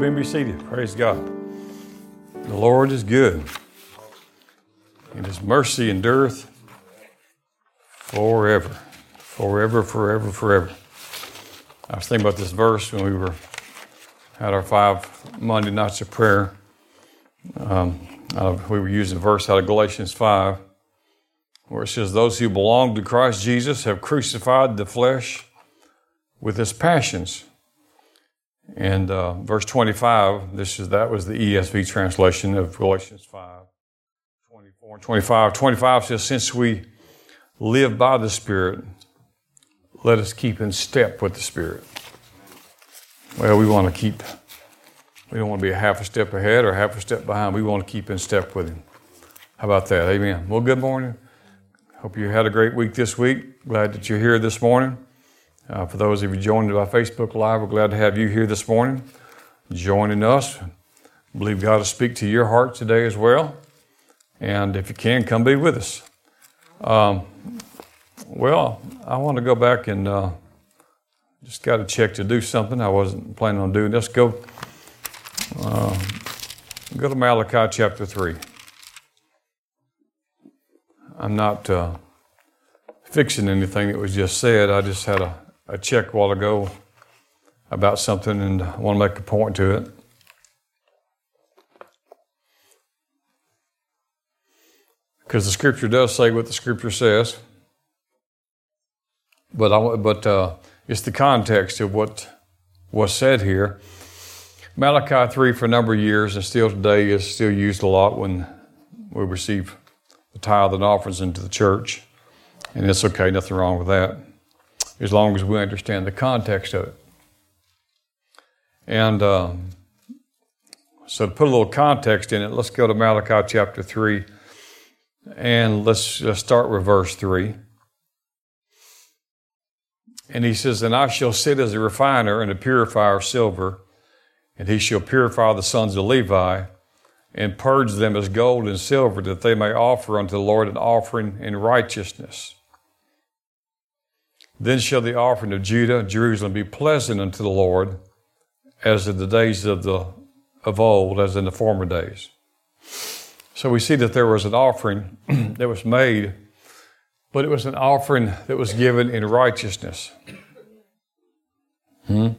You be seated. Praise God. The Lord is good, and His mercy endureth forever, forever, forever, forever. I was thinking about this verse when we were had our five Monday nights of prayer. Um, we were using a verse out of Galatians 5, where it says, Those who belong to Christ Jesus have crucified the flesh with its passions. And uh, verse 25, this is that was the ESV translation of Galatians 5, 24 and 25. 25 says, Since we live by the Spirit, let us keep in step with the Spirit. Well, we want to keep, we don't want to be a half a step ahead or half a step behind. We want to keep in step with Him. How about that? Amen. Well, good morning. Hope you had a great week this week. Glad that you're here this morning. Uh, for those of you joining by Facebook Live, we're glad to have you here this morning, joining us. I believe God will speak to your heart today as well. And if you can, come be with us. Um, well, I want to go back and uh, just got a check to do something. I wasn't planning on doing Let's Go, uh, go to Malachi chapter three. I'm not uh, fixing anything that was just said. I just had a a check a while ago about something and I want to make a point to it. Because the scripture does say what the scripture says, but I, but uh, it's the context of what was said here. Malachi 3 for a number of years and still today is still used a lot when we receive the tithe and offerings into the church. And it's okay, nothing wrong with that as long as we understand the context of it. And um, so, to put a little context in it, let's go to Malachi chapter 3 and let's just start with verse 3. And he says, And I shall sit as a refiner and a purifier of silver, and he shall purify the sons of Levi and purge them as gold and silver, that they may offer unto the Lord an offering in righteousness. Then shall the offering of Judah Jerusalem be pleasant unto the Lord, as in the days of the of old, as in the former days. So we see that there was an offering that was made, but it was an offering that was given in righteousness. Hmm?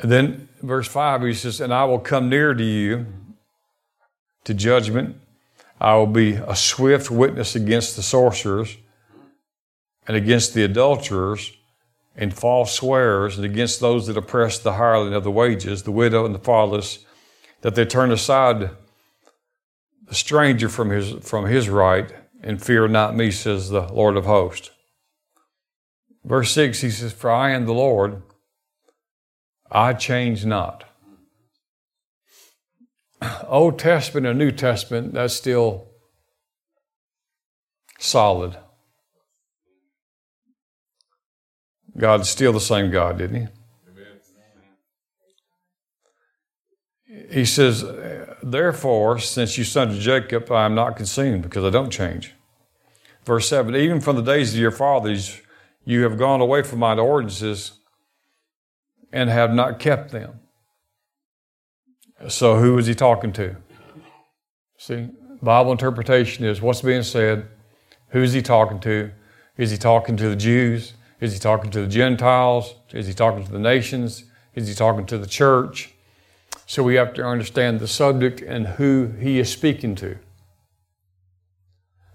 And then verse 5, he says, And I will come near to you to judgment. I will be a swift witness against the sorcerers and against the adulterers and false swearers and against those that oppress the hireling of the wages, the widow and the fatherless, that they turn aside the stranger from his, from his right and fear not me, says the Lord of hosts. Verse 6, he says, For I am the Lord, I change not. Old Testament and New Testament, that's still solid. God's still the same God, didn't he? He says, Therefore, since you son of Jacob, I am not consumed because I don't change. Verse 7 Even from the days of your fathers, you have gone away from my ordinances and have not kept them. So, who is he talking to? See, Bible interpretation is what's being said. Who is he talking to? Is he talking to the Jews? Is he talking to the Gentiles? Is he talking to the nations? Is he talking to the church? So we have to understand the subject and who he is speaking to.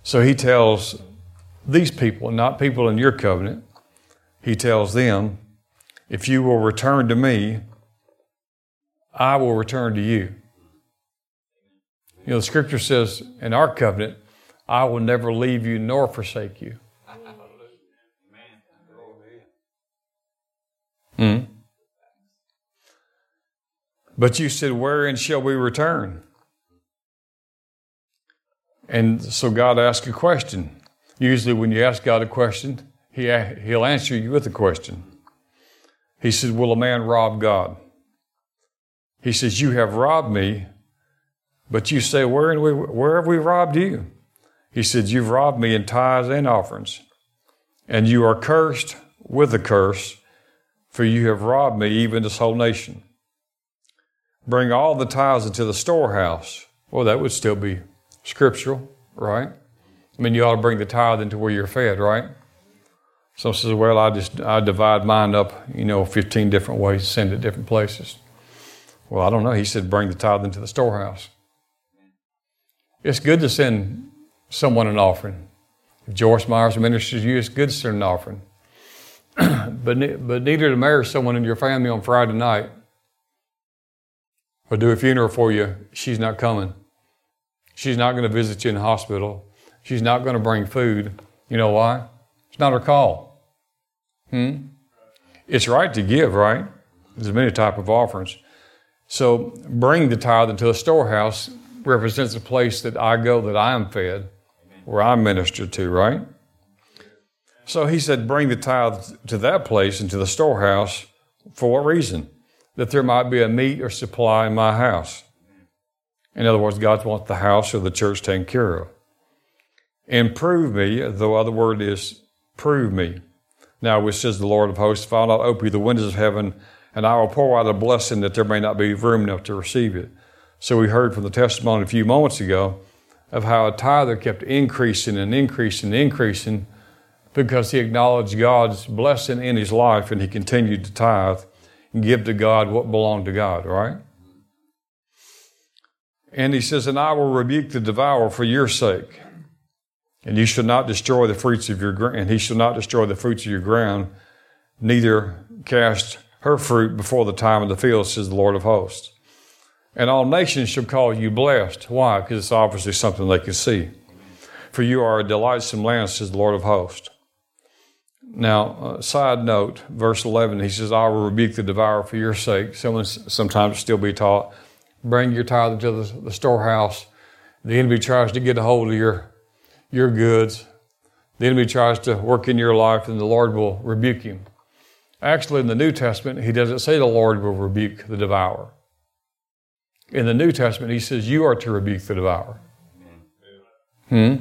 So he tells these people, not people in your covenant, he tells them, if you will return to me, I will return to you. You know, the scripture says in our covenant, I will never leave you nor forsake you. Mm. But you said, Wherein shall we return? And so God asked a question. Usually, when you ask God a question, he, He'll answer you with a question. He said, Will a man rob God? He says, You have robbed me, but you say, Where, we, where have we robbed you? He said, You've robbed me in tithes and offerings, and you are cursed with a curse for you have robbed me, even this whole nation. Bring all the tithes into the storehouse. Well, that would still be scriptural, right? I mean, you ought to bring the tithe into where you're fed, right? Some says, well, I just I divide mine up, you know, 15 different ways, send it different places. Well, I don't know. He said, bring the tithe into the storehouse. It's good to send someone an offering. If Joyce Meyers ministers you, it's good to send an offering. but, but neither to marry someone in your family on Friday night or do a funeral for you, she's not coming. She's not going to visit you in the hospital. She's not going to bring food. You know why? It's not her call. Hmm? It's right to give, right? There's many type of offerings. So bring the tithe into a storehouse represents a place that I go that I am fed, where I'm ministered to, right? So he said, bring the tithe to that place, and to the storehouse. For what reason? That there might be a meat or supply in my house. In other words, God wants the house or the church taken care of. And prove me, though the other word is prove me. Now, which says the Lord of hosts, if I'll not open the windows of heaven, and I will pour out a blessing that there may not be room enough to receive it. So we heard from the testimony a few moments ago of how a tither kept increasing and increasing and increasing because he acknowledged God's blessing in his life and he continued to tithe and give to God what belonged to God, right? And he says, And I will rebuke the devourer for your sake. And you shall not destroy the fruits of your ground, and he shall not destroy the fruits of your ground, neither cast her fruit before the time of the field, says the Lord of hosts. And all nations shall call you blessed. Why? Because it's obviously something they can see. For you are a delightsome land, says the Lord of hosts. Now, uh, side note, verse 11, he says, I will rebuke the devourer for your sake. Someone sometimes still be taught bring your tithe to the, the storehouse. The enemy tries to get a hold of your, your goods. The enemy tries to work in your life, and the Lord will rebuke him. Actually, in the New Testament, he doesn't say the Lord will rebuke the devourer. In the New Testament, he says you are to rebuke the devourer. Hmm?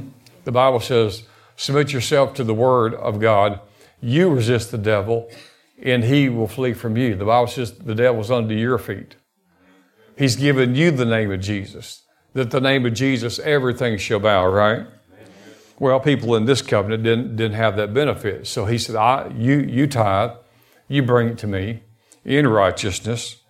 The Bible says, submit yourself to the word of God. You resist the devil, and he will flee from you. The Bible says the devil's under your feet. He's given you the name of Jesus. That the name of Jesus, everything shall bow, right? Well, people in this covenant didn't, didn't have that benefit. So he said, I, you, you tithe, you bring it to me in righteousness.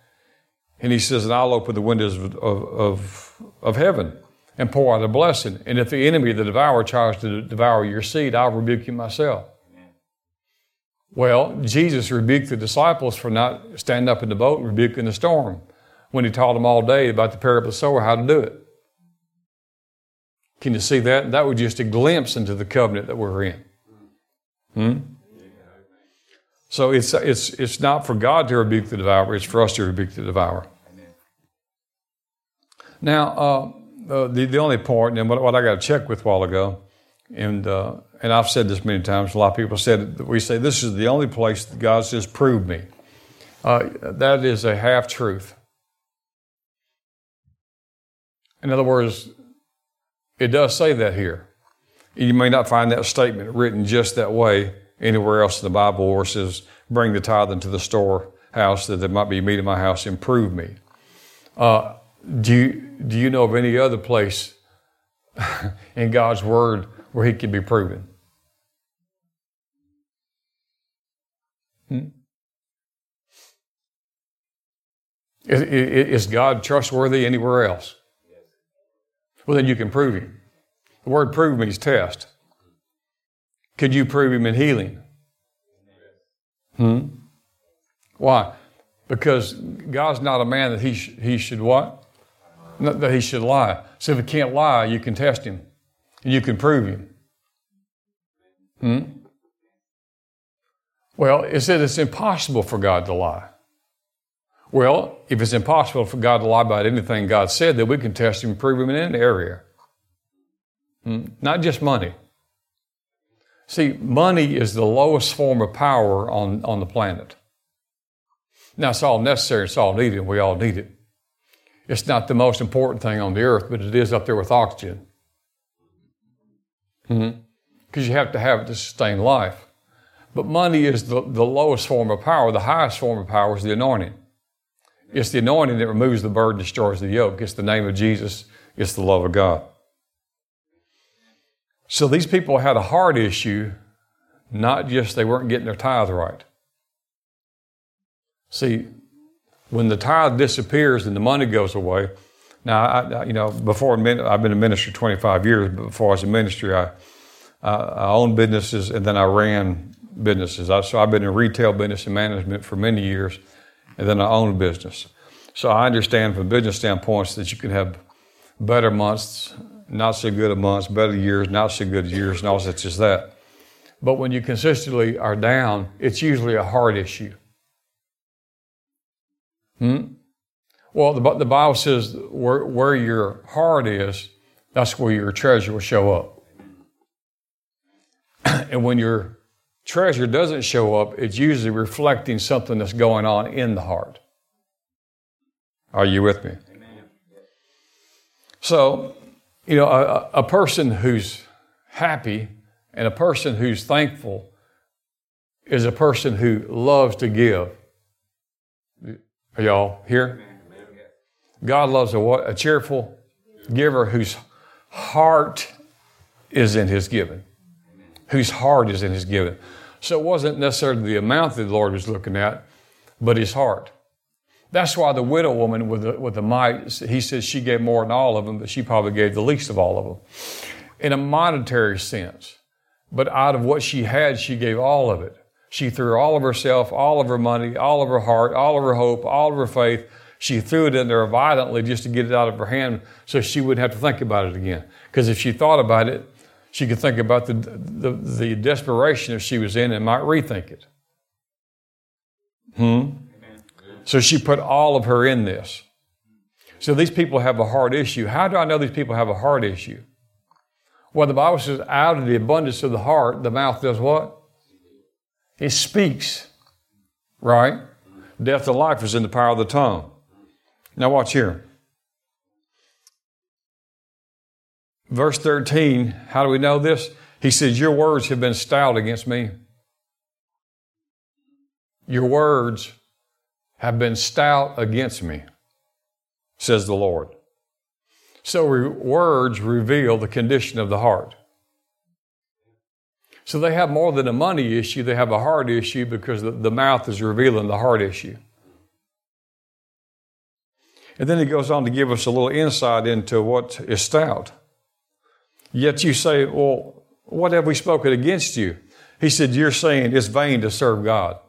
And he says, and I'll open the windows of, of, of heaven and pour out a blessing. And if the enemy, the devourer, tries to devour your seed, I'll rebuke you myself. Well, Jesus rebuked the disciples for not standing up in the boat and rebuking the storm when he taught them all day about the parable of the sower, how to do it. Can you see that? That was just a glimpse into the covenant that we're in. Hmm? So it's, it's, it's not for God to rebuke the devourer, it's for us to rebuke the devourer. Now, uh, uh, the, the only point, and what, what I got to check with a while ago, and, uh, and I've said this many times, a lot of people said, we say this is the only place that God says, prove me. Uh, that is a half truth. In other words, it does say that here. You may not find that statement written just that way anywhere else in the Bible where it says, bring the tithe into the storehouse that there might be meat in my house, improve me. Uh, do, you, do you know of any other place in God's Word where He can be proven? Is, is God trustworthy anywhere else? Well, then you can prove him. The word prove means test. Could you prove him in healing? Hmm? Why? Because God's not a man that he, sh- he should what? Not that he should lie. So if he can't lie, you can test him. And you can prove him. Hmm? Well, it said it's impossible for God to lie. Well, if it's impossible for God to lie about anything God said, then we can test Him and prove Him in any area. Hmm? Not just money. See, money is the lowest form of power on, on the planet. Now, it's all necessary, it's all needed, we all need it. It's not the most important thing on the earth, but it is up there with oxygen. Because mm-hmm. you have to have it to sustain life. But money is the, the lowest form of power. The highest form of power is the anointing. It's the anointing that removes the burden, destroys the yoke. It's the name of Jesus. It's the love of God. So these people had a heart issue, not just they weren't getting their tithe right. See, when the tithe disappears and the money goes away, now, I, you know, before I've been a minister 25 years, but before I was a ministry, I, I owned businesses and then I ran businesses. I, so I've been in retail business and management for many years, and then I own a business. So I understand from business standpoints that you can have better months, not so good months, better years, not so good years, and all such as that. But when you consistently are down, it's usually a heart issue. Hmm? Well, the, the Bible says where, where your heart is, that's where your treasure will show up. and when your treasure doesn't show up, it's usually reflecting something that's going on in the heart. Are you with me? Amen. So, you know, a, a person who's happy and a person who's thankful is a person who loves to give. Are y'all here? God loves a, a cheerful giver whose heart is in his giving, whose heart is in his giving. So it wasn't necessarily the amount that the Lord was looking at, but his heart. That's why the widow woman with the, with the mite, he says she gave more than all of them, but she probably gave the least of all of them. In a monetary sense. But out of what she had, she gave all of it. She threw all of herself, all of her money, all of her heart, all of her hope, all of her faith. She threw it in there violently just to get it out of her hand so she wouldn't have to think about it again. Because if she thought about it, she could think about the, the, the desperation that she was in and might rethink it. Hmm? So she put all of her in this. So these people have a heart issue. How do I know these people have a heart issue? Well, the Bible says, out of the abundance of the heart, the mouth does what? It speaks. Right? Death and life is in the power of the tongue. Now, watch here. Verse 13, how do we know this? He says, Your words have been stout against me. Your words have been stout against me, says the Lord. So re- words reveal the condition of the heart. So they have more than a money issue, they have a heart issue because the, the mouth is revealing the heart issue. And then he goes on to give us a little insight into what is stout. Yet you say, Well, what have we spoken against you? He said, You're saying it's vain to serve God.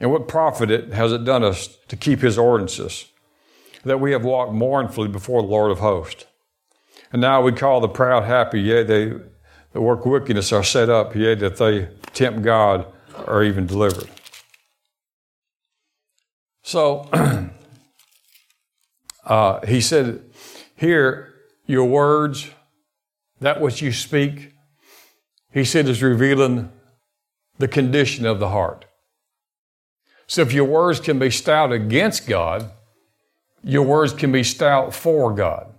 And what profit it has it done us to keep his ordinances, that we have walked mournfully before the Lord of hosts? And now we call the proud happy, yea, they that work wickedness are set up, yea, that they tempt God are even delivered. So uh, he said, Here, your words, that which you speak, he said, is revealing the condition of the heart. So if your words can be stout against God, your words can be stout for God.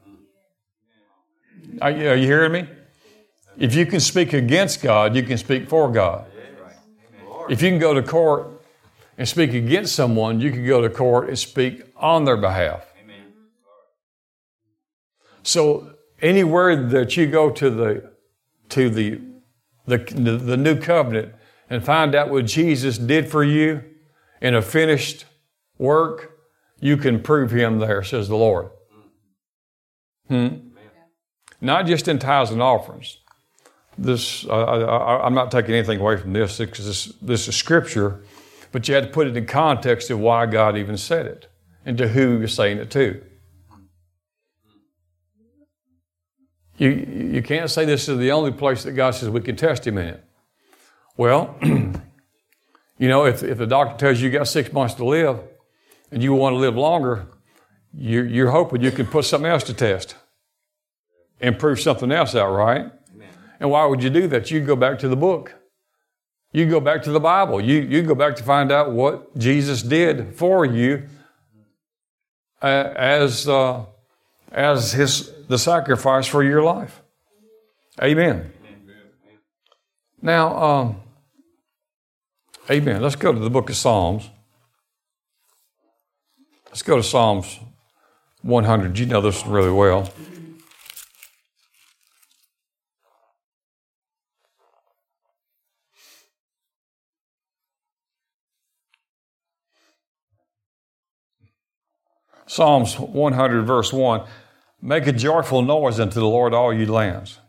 Are you, are you hearing me? If you can speak against God, you can speak for God. If you can go to court and speak against someone, you can go to court and speak on their behalf. So anywhere that you go to the to the the, the new covenant and find out what Jesus did for you, in a finished work, you can prove him there, says the Lord. Hmm? Not just in tithes and offerings. This, I, am not taking anything away from this because this, this is scripture, but you had to put it in context of why God even said it and to who you're saying it to. You, you can't say this is the only place that God says we can test Him in it. Well, You know, if, if the doctor tells you you got six months to live and you want to live longer, you're, you're hoping you can put something else to test and prove something else out, right? And why would you do that? You go back to the book. You go back to the Bible. You, you go back to find out what Jesus did for you uh, as, uh, as his, the sacrifice for your life. Amen. Now, um, amen. Let's go to the book of Psalms. Let's go to Psalms 100. You know this really well. Psalms 100, verse 1 Make a joyful noise unto the Lord, all ye lands.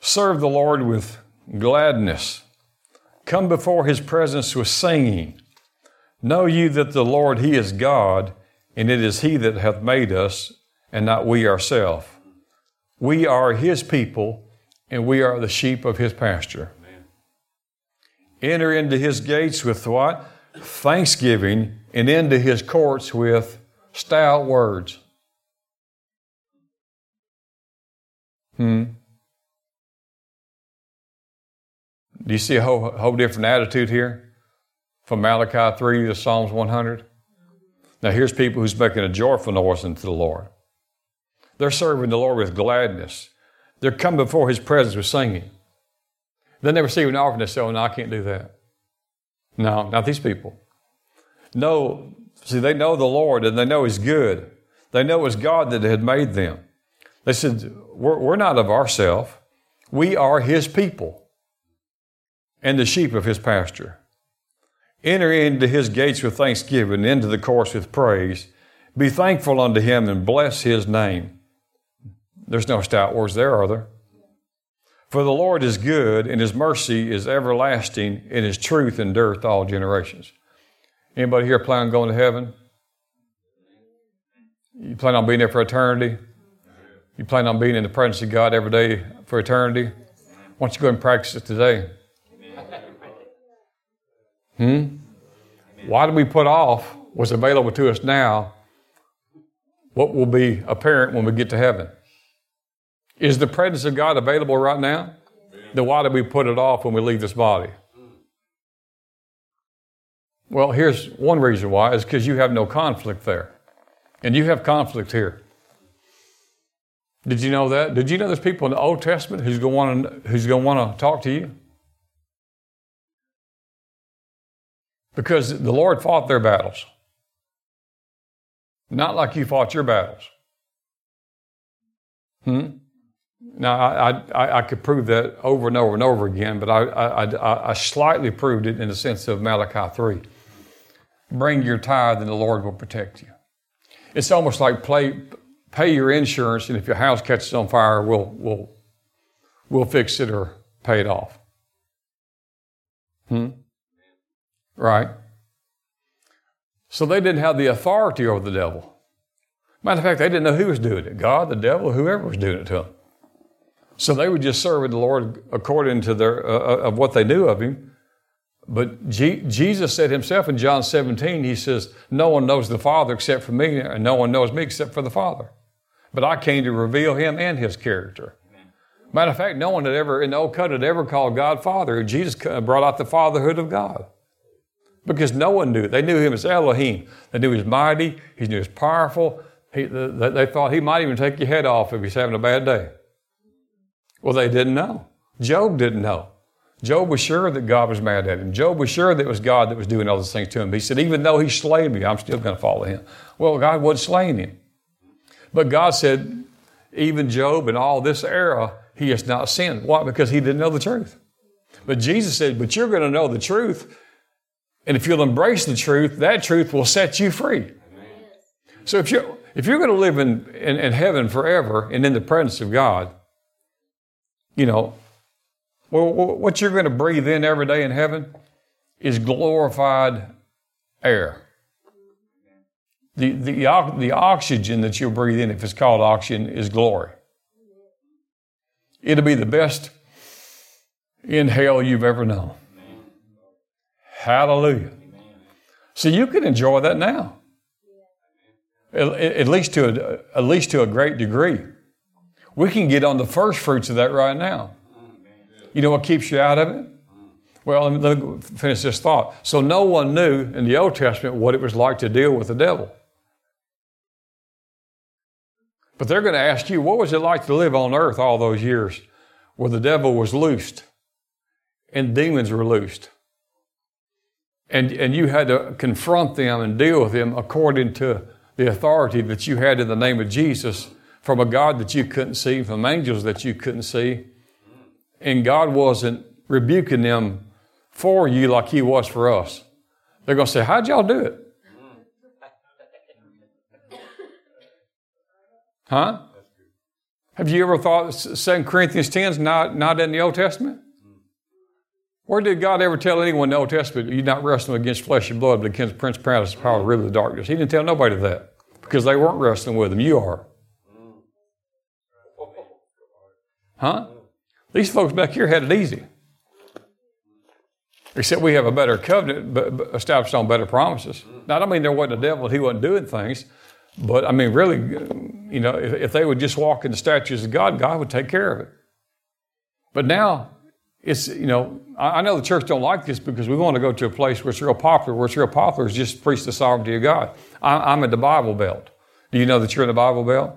Serve the Lord with gladness. Come before his presence with singing. Know you that the Lord, he is God, and it is he that hath made us, and not we ourselves. We are his people, and we are the sheep of his pasture. Amen. Enter into his gates with what? Thanksgiving and into his courts with stout words. Hmm. Do you see a whole, whole different attitude here from Malachi 3 to Psalms 100? Now, here's people who's making a joyful noise unto the Lord. They're serving the Lord with gladness. They're coming before His presence with singing. Then they receive an offering and say, Oh, no, I can't do that. No, not these people No, see, they know the Lord and they know He's good. They know it's God that had made them. They said, We're, we're not of ourselves. We are His people and the sheep of His pasture. Enter into His gates with thanksgiving, into the courts with praise. Be thankful unto Him and bless His name. There's no stout words there, are there? For the Lord is good, and His mercy is everlasting, and His truth endureth all generations. Anybody here plan on going to heaven? You plan on being there for eternity? You plan on being in the presence of God every day for eternity? Why don't you go and practice it today? Hmm? Why do we put off what's available to us now? What will be apparent when we get to heaven? Is the presence of God available right now? Then why do we put it off when we leave this body? Well, here's one reason why is because you have no conflict there. And you have conflict here. Did you know that? Did you know there's people in the Old Testament who's going to want to, who's going to, want to talk to you? Because the Lord fought their battles. Not like you fought your battles. Hmm? Now, I, I, I, could prove that over and over and over again, but I, I, I slightly proved it in the sense of Malachi 3 bring your tithe and the Lord will protect you. It's almost like play, pay your insurance, and if your house catches on fire, we'll, we'll, we'll fix it or pay it off. Hmm? Right? So they didn't have the authority over the devil. Matter of fact, they didn't know who was doing it God, the devil, whoever was doing it to them. So they would just serve the Lord according to their, uh, uh of what they knew of Him. But G- Jesus said himself in John 17, he says, No one knows the Father except for me, and no one knows me except for the Father. But I came to reveal him and his character. Matter of fact, no one had ever, in the Old Covenant, ever called God Father. Jesus uh, brought out the fatherhood of God. Because no one knew. They knew him as Elohim. They knew he was mighty, he knew he was powerful. He, they thought he might even take your head off if he's having a bad day. Well, they didn't know. Job didn't know. Job was sure that God was mad at him. Job was sure that it was God that was doing all these things to him. He said, even though he slayed me, I'm still going to follow him. Well, God wasn't slaying him. But God said, even Job in all this era, he has not sinned. Why? Because he didn't know the truth. But Jesus said, but you're going to know the truth. And if you'll embrace the truth, that truth will set you free. So if you're, if you're going to live in, in, in heaven forever and in the presence of God, you know, well, what you're going to breathe in every day in heaven is glorified air. The, the, the oxygen that you'll breathe in, if it's called oxygen, is glory. It'll be the best inhale you've ever known. Hallelujah. So you can enjoy that now. At, at least to a, at least to a great degree. We can get on the first fruits of that right now. You know what keeps you out of it? Well, let me, let me finish this thought. So no one knew in the Old Testament what it was like to deal with the devil. But they're going to ask you, what was it like to live on earth all those years where the devil was loosed and demons were loosed? And, and you had to confront them and deal with them according to the authority that you had in the name of Jesus from a God that you couldn't see, from angels that you couldn't see. And God wasn't rebuking them for you like He was for us. They're going to say, How'd y'all do it? Huh? Have you ever thought 2 Corinthians 10 is not, not in the Old Testament? Where did God ever tell anyone in the Old Testament, you're not wrestling against flesh and blood, but against power, of the river of the darkness? He didn't tell nobody that because they weren't wrestling with him. You are. Huh? These folks back here had it easy. Except we have a better covenant established on better promises. Now, I don't mean there wasn't a devil, he wasn't doing things. But I mean, really, you know, if, if they would just walk in the statutes of God, God would take care of it. But now, it's, you know, I, I know the church don't like this because we want to go to a place where it's real popular. Where it's real popular is just preach the sovereignty of God. I, I'm in the Bible Belt. Do you know that you're in the Bible Belt?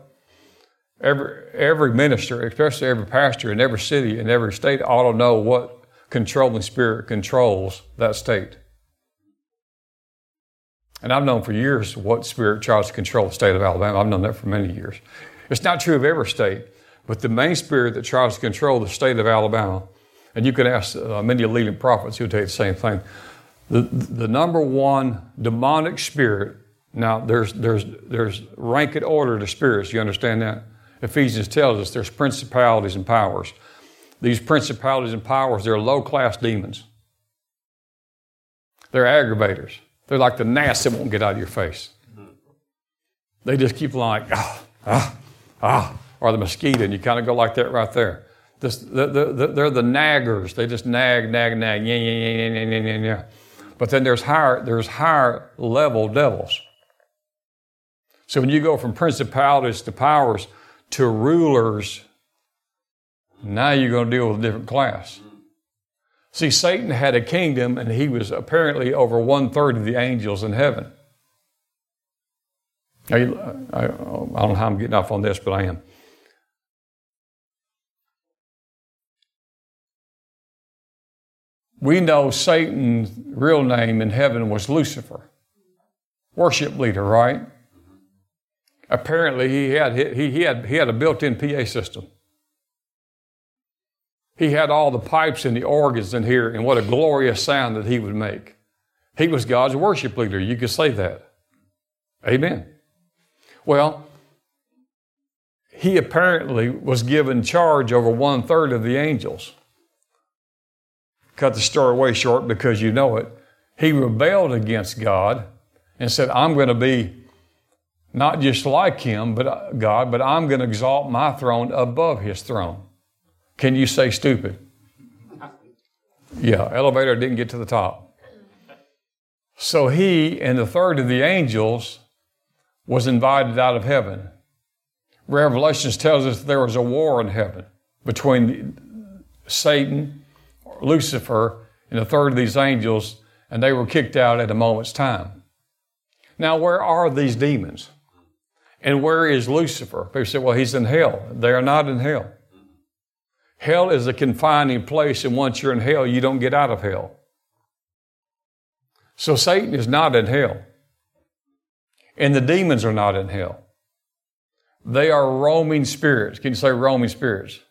Every, every minister, especially every pastor in every city in every state, ought to know what controlling spirit controls that state. And I've known for years what spirit tries to control the state of Alabama. I've known that for many years. It's not true of every state, but the main spirit that tries to control the state of Alabama, and you can ask uh, many leading prophets who'll tell you the same thing. The, the number one demonic spirit, now there's, there's, there's rank and order to spirits, you understand that? Ephesians tells us there's principalities and powers. These principalities and powers, they're low class demons. They're aggravators. They're like the gnats that won't get out of your face. They just keep like, ah, ah, ah, or the mosquito, and you kind of go like that right there. This, the, the, they're the naggers. They just nag, nag, nag, yeah, yeah, yeah, yeah, yeah, yeah, yeah. But then there's higher, there's higher level devils. So when you go from principalities to powers to rulers now you're going to deal with a different class. See, Satan had a kingdom, and he was apparently over one third of the angels in heaven. I, don't know how I'm getting off on this, but I am. We know Satan's real name in heaven was Lucifer, worship leader, right? Apparently, he had, he had, he had a built in PA system. He had all the pipes and the organs in here, and what a glorious sound that he would make. He was God's worship leader. You could say that. Amen. Well, he apparently was given charge over one third of the angels. Cut the story way short because you know it. He rebelled against God and said, I'm going to be not just like him, but God, but I'm going to exalt my throne above his throne. Can you say stupid? Yeah, elevator didn't get to the top. So he and the third of the angels was invited out of heaven. Revelations tells us there was a war in heaven between Satan, Lucifer, and a third of these angels, and they were kicked out at a moment's time. Now, where are these demons? And where is Lucifer? People say, well, he's in hell. They are not in hell. Hell is a confining place, and once you're in hell, you don't get out of hell. So Satan is not in hell. And the demons are not in hell. They are roaming spirits. Can you say roaming spirits?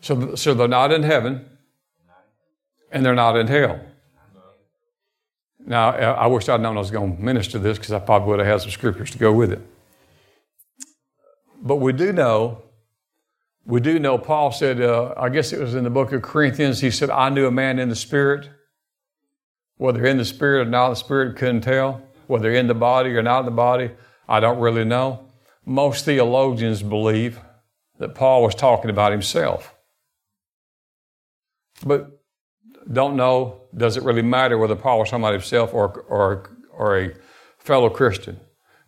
So, so they're not in heaven, and they're not in hell. Now, I wish I'd known I was going to minister this because I probably would have had some scriptures to go with it. But we do know we do know Paul said, uh, I guess it was in the book of Corinthians, he said, I knew a man in the spirit. Whether in the spirit or not the spirit, couldn't tell. Whether in the body or not in the body, I don't really know. Most theologians believe that Paul was talking about himself. But don't know, does it really matter whether Paul was talking about himself or, or, or a fellow Christian?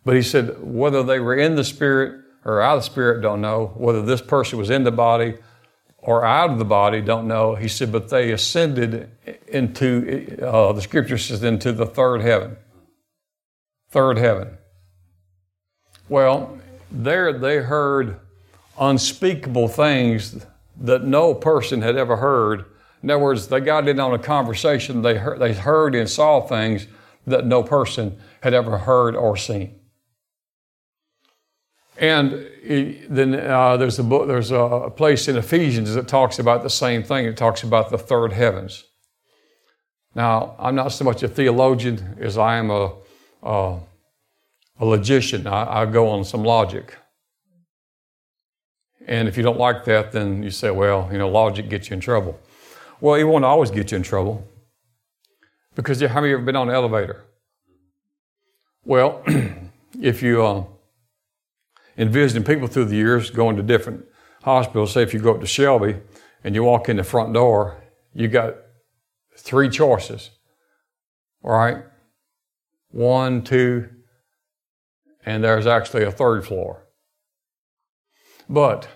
But he said, whether they were in the Spirit or out of the Spirit, don't know. Whether this person was in the body or out of the body, don't know. He said, but they ascended into, uh, the scripture says, into the third heaven. Third heaven. Well, there they heard unspeakable things that no person had ever heard. In other words, they got in on a conversation, they heard, they heard and saw things that no person had ever heard or seen. And then uh, there's a book, there's a place in Ephesians that talks about the same thing. It talks about the third heavens. Now, I'm not so much a theologian as I am a, a, a logician. I, I go on some logic. And if you don't like that, then you say, well, you know, logic gets you in trouble. Well, it won't always get you in trouble. Because how many of you ever been on an elevator? Well, if you uh, in visiting people through the years, going to different hospitals. Say if you go up to Shelby and you walk in the front door, you got three choices. All right? One, two, and there's actually a third floor. But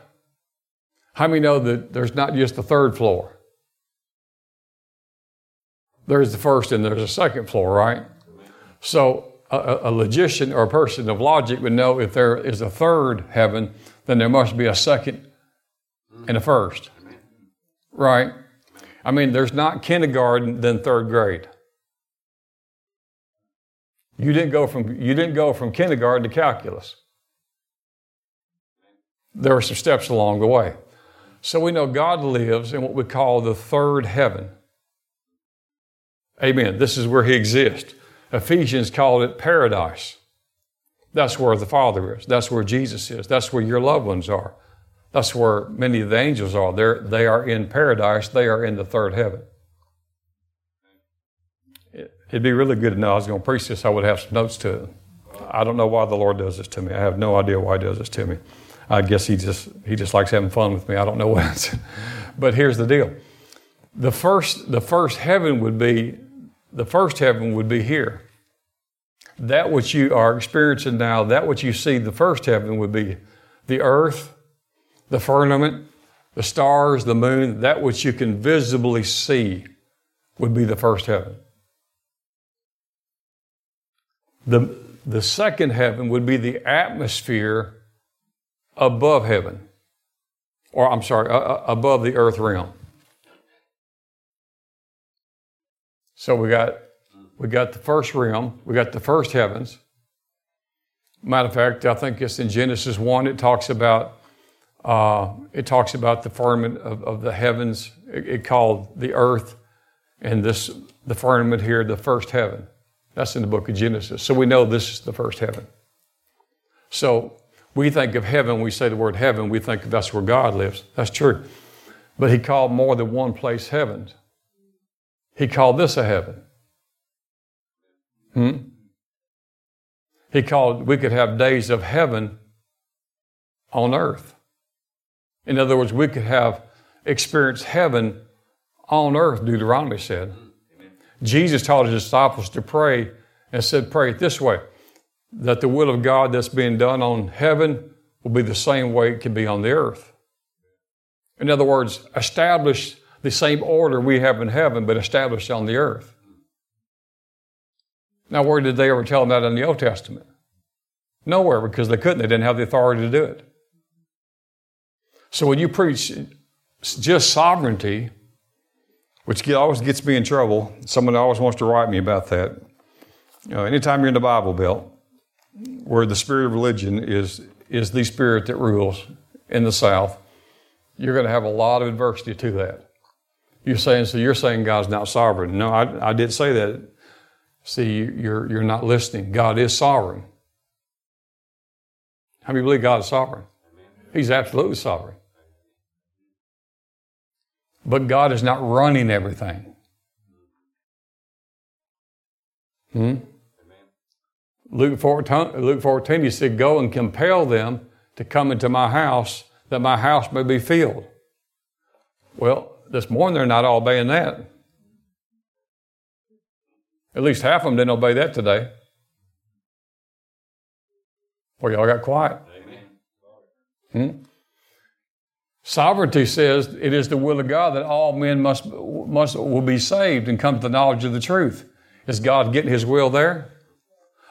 how many know that there's not just a third floor? There's the first and there's a second floor, right? So a, a, logician or a person of logic would know if there is a third heaven, then there must be a second and a first. Right? I mean, there's not kindergarten, then third grade. You didn't go from, you didn't go from kindergarten to calculus. There were some steps along the way. So we know God lives in what we call the third heaven. Amen. This is where He exists. Ephesians called it paradise. That's where the Father is. That's where Jesus is. That's where your loved ones are. That's where many of the angels are. They're, they are in paradise. They are in the third heaven. It'd be really good to know. I was going to preach this. I would have some notes to it. I don't know why the Lord does this to me. I have no idea why He does this to me. I guess He just He just likes having fun with me. I don't know what. but here's the deal: the first the first heaven would be the first heaven would be here. That which you are experiencing now, that which you see, the first heaven would be the earth, the firmament, the stars, the moon, that which you can visibly see would be the first heaven. The, the second heaven would be the atmosphere above heaven, or I'm sorry, uh, above the earth realm. So we got we got the first realm, we got the first heavens. Matter of fact, I think it's in Genesis one. It talks about uh, it talks about the firmament of, of the heavens. It, it, called the earth, and this the firmament here, the first heaven. That's in the book of Genesis. So we know this is the first heaven. So we think of heaven. We say the word heaven. We think that's where God lives. That's true. But He called more than one place heavens. He called this a heaven. Hmm? He called, we could have days of heaven on earth. In other words, we could have experienced heaven on earth, Deuteronomy said. Jesus taught his disciples to pray and said, Pray it this way that the will of God that's being done on heaven will be the same way it can be on the earth. In other words, establish the same order we have in heaven, but established on the earth. Now, where did they ever tell them that in the Old Testament? Nowhere, because they couldn't. They didn't have the authority to do it. So when you preach just sovereignty, which always gets me in trouble, someone always wants to write me about that. You know, anytime you're in the Bible Belt, where the spirit of religion is is the spirit that rules in the South, you're going to have a lot of adversity to that. You're saying, so you're saying God's not sovereign. No, I, I did say that. See, you're, you're not listening. God is sovereign. How many believe God is sovereign? He's absolutely sovereign. But God is not running everything. Hmm? Luke 14, Luke 14, he said, Go and compel them to come into my house that my house may be filled. Well, this morning they're not all obeying that. At least half of them didn't obey that today. Well, y'all got quiet. Hmm? Sovereignty says it is the will of God that all men must, must will be saved and come to the knowledge of the truth. Is God getting His will there?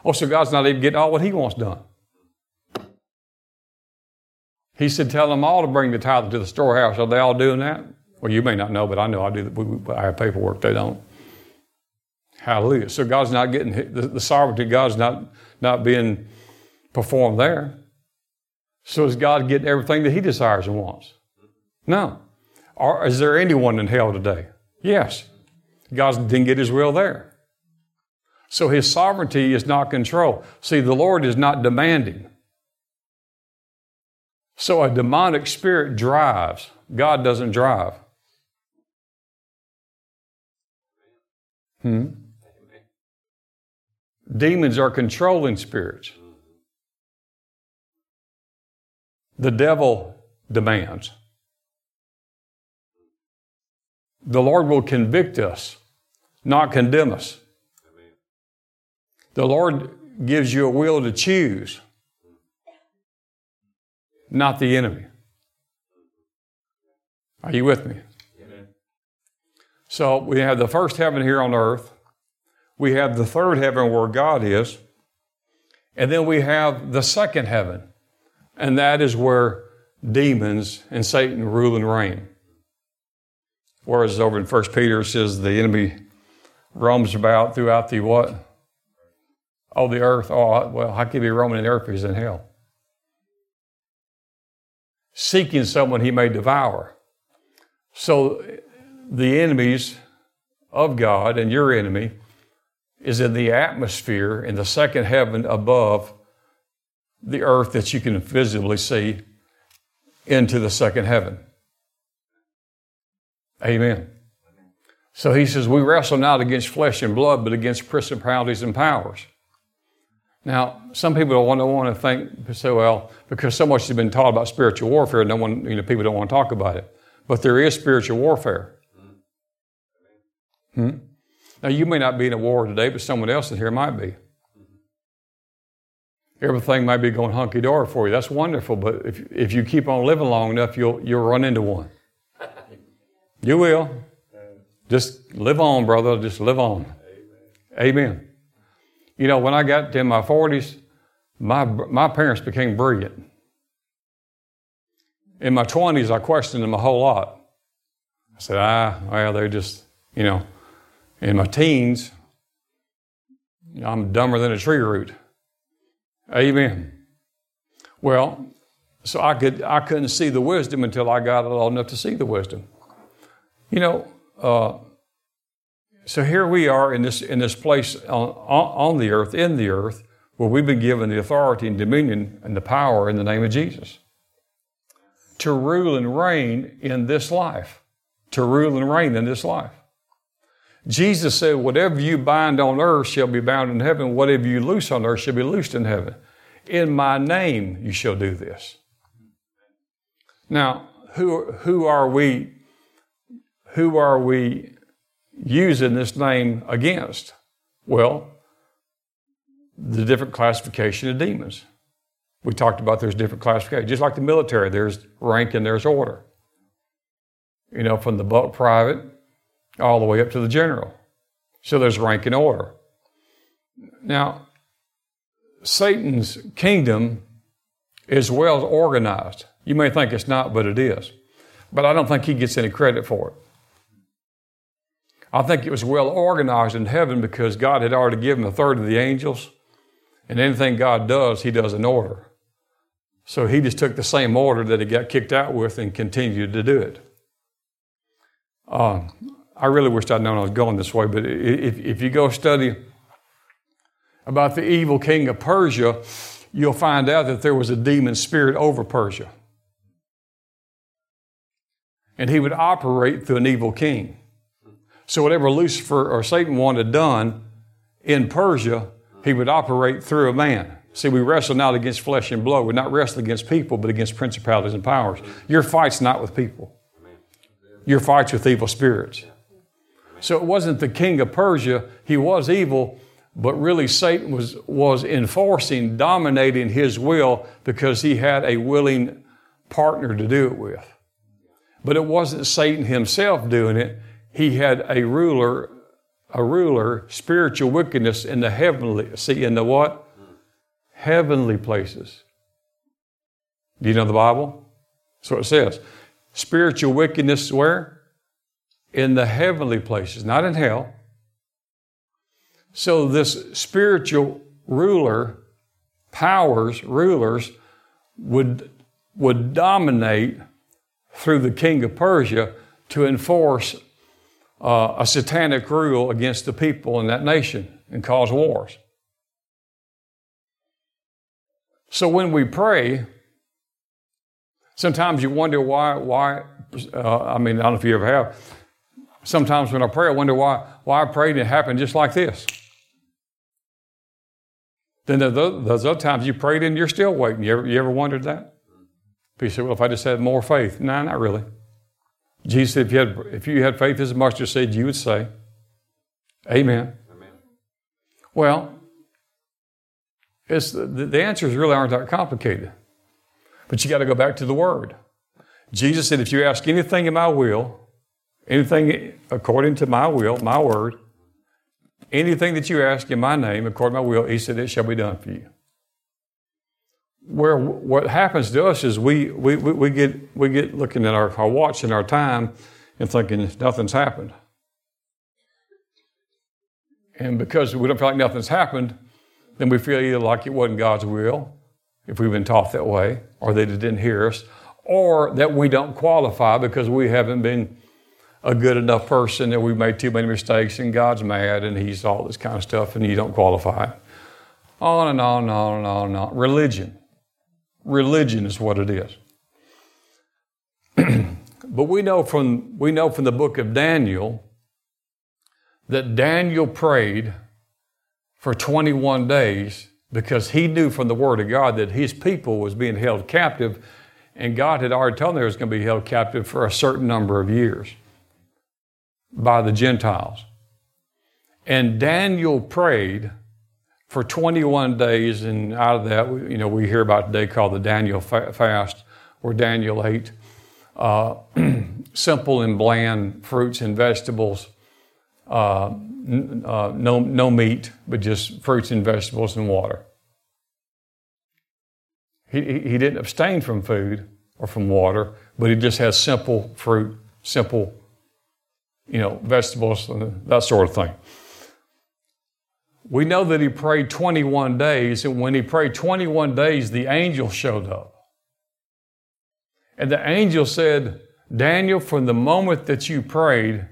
Oh, so God's not even getting all what He wants done. He said, "Tell them all to bring the tithe to the storehouse." Are they all doing that? Well, you may not know, but I know I do. I have paperwork. They don't. Hallelujah. So God's not getting the, the sovereignty. God's not not being performed there. So is God getting everything that He desires and wants? No. Or is there anyone in hell today? Yes. God didn't get his will there. So his sovereignty is not control. See, the Lord is not demanding. So a demonic spirit drives. God doesn't drive. Hmm? Demons are controlling spirits. The devil demands. the Lord will convict us, not condemn us. The Lord gives you a will to choose, not the enemy. Are you with me? So we have the first heaven here on earth. We have the third heaven where God is. And then we have the second heaven. And that is where demons and Satan rule and reign. Whereas over in First Peter it says the enemy roams about throughout the what? Oh, the earth. Oh, well, how can he be roaming in the earth if he's in hell? Seeking someone he may devour. So the enemies of God and your enemy is in the atmosphere in the second heaven above the earth that you can visibly see into the second heaven. Amen. So he says, We wrestle not against flesh and blood, but against principalities and powers. Now, some people don't want to, want to think, so well, because so much has been taught about spiritual warfare, no one, you know, people don't want to talk about it. But there is spiritual warfare. Hmm? Now, you may not be in a war today, but someone else in here might be. Everything might be going hunky dory for you. That's wonderful, but if, if you keep on living long enough, you'll, you'll run into one. You will. Just live on, brother. Just live on. Amen. Amen. You know, when I got in my 40s, my, my parents became brilliant. In my 20s, I questioned them a whole lot. I said, ah, well, they're just, you know, in my teens, I'm dumber than a tree root. Amen. Well, so I could I couldn't see the wisdom until I got it old enough to see the wisdom. You know, uh, so here we are in this in this place on, on the earth, in the earth, where we've been given the authority and dominion and the power in the name of Jesus to rule and reign in this life. To rule and reign in this life. Jesus said, Whatever you bind on earth shall be bound in heaven, whatever you loose on earth shall be loosed in heaven. In my name you shall do this. Now, who, who are we who are we using this name against? Well, the different classification of demons. We talked about there's different classifications. Just like the military, there's rank and there's order. You know, from the buck private all the way up to the general. So there's rank and order. Now, Satan's kingdom is well organized. You may think it's not, but it is. But I don't think he gets any credit for it. I think it was well organized in heaven because God had already given a third of the angels, and anything God does, He does in order. So He just took the same order that He got kicked out with and continued to do it. Uh, I really wished I'd known I was going this way, but if, if you go study about the evil king of Persia, you'll find out that there was a demon spirit over Persia. And he would operate through an evil king. So whatever Lucifer or Satan wanted done in Persia, he would operate through a man. See, we wrestle not against flesh and blood. We're not wrestling against people, but against principalities and powers. Your fight's not with people. Your fight's with evil spirits. So it wasn't the king of Persia. He was evil, but really Satan was, was enforcing, dominating his will because he had a willing partner to do it with. But it wasn't Satan himself doing it. He had a ruler, a ruler, spiritual wickedness in the heavenly, see, in the what? Heavenly places. Do you know the Bible? That's what it says. Spiritual wickedness where? In the heavenly places, not in hell. So this spiritual ruler, powers, rulers, would, would dominate through the king of Persia to enforce uh, a satanic rule against the people in that nation and cause wars. So when we pray, sometimes you wonder why, why, uh, I mean, I don't know if you ever have. Sometimes when I pray, I wonder why, why I prayed and it happened just like this. Then there's other times you prayed and you're still waiting. You ever, you ever wondered that? People say, well, if I just had more faith. No, not really. Jesus said, if you had, if you had faith as a mustard seed, you would say, Amen. Amen. Well, it's the, the answers really aren't that complicated. But you got to go back to the Word. Jesus said, if you ask anything in my will, anything according to my will, my word, anything that you ask in my name, according to my will, he said, it shall be done for you where what happens to us is we, we, we, get, we get looking at our, our watch and our time and thinking nothing's happened. And because we don't feel like nothing's happened, then we feel either like it wasn't God's will, if we've been taught that way, or that they didn't hear us, or that we don't qualify because we haven't been a good enough person, that we've made too many mistakes, and God's mad, and He's all this kind of stuff, and you don't qualify. On and on and on and on and on. Religion. Religion is what it is. but we know from we know from the book of Daniel that Daniel prayed for 21 days because he knew from the word of God that his people was being held captive and God had already told them they was going to be held captive for a certain number of years by the Gentiles. And Daniel prayed for 21 days, and out of that, you know, we hear about today called the Daniel fast, where Daniel ate uh, simple and bland fruits and vegetables, uh, n- uh, no, no meat, but just fruits and vegetables and water. He, he didn't abstain from food or from water, but he just has simple fruit, simple, you know, vegetables and that sort of thing. We know that he prayed 21 days, and when he prayed 21 days, the angel showed up. And the angel said, Daniel, from the moment that you prayed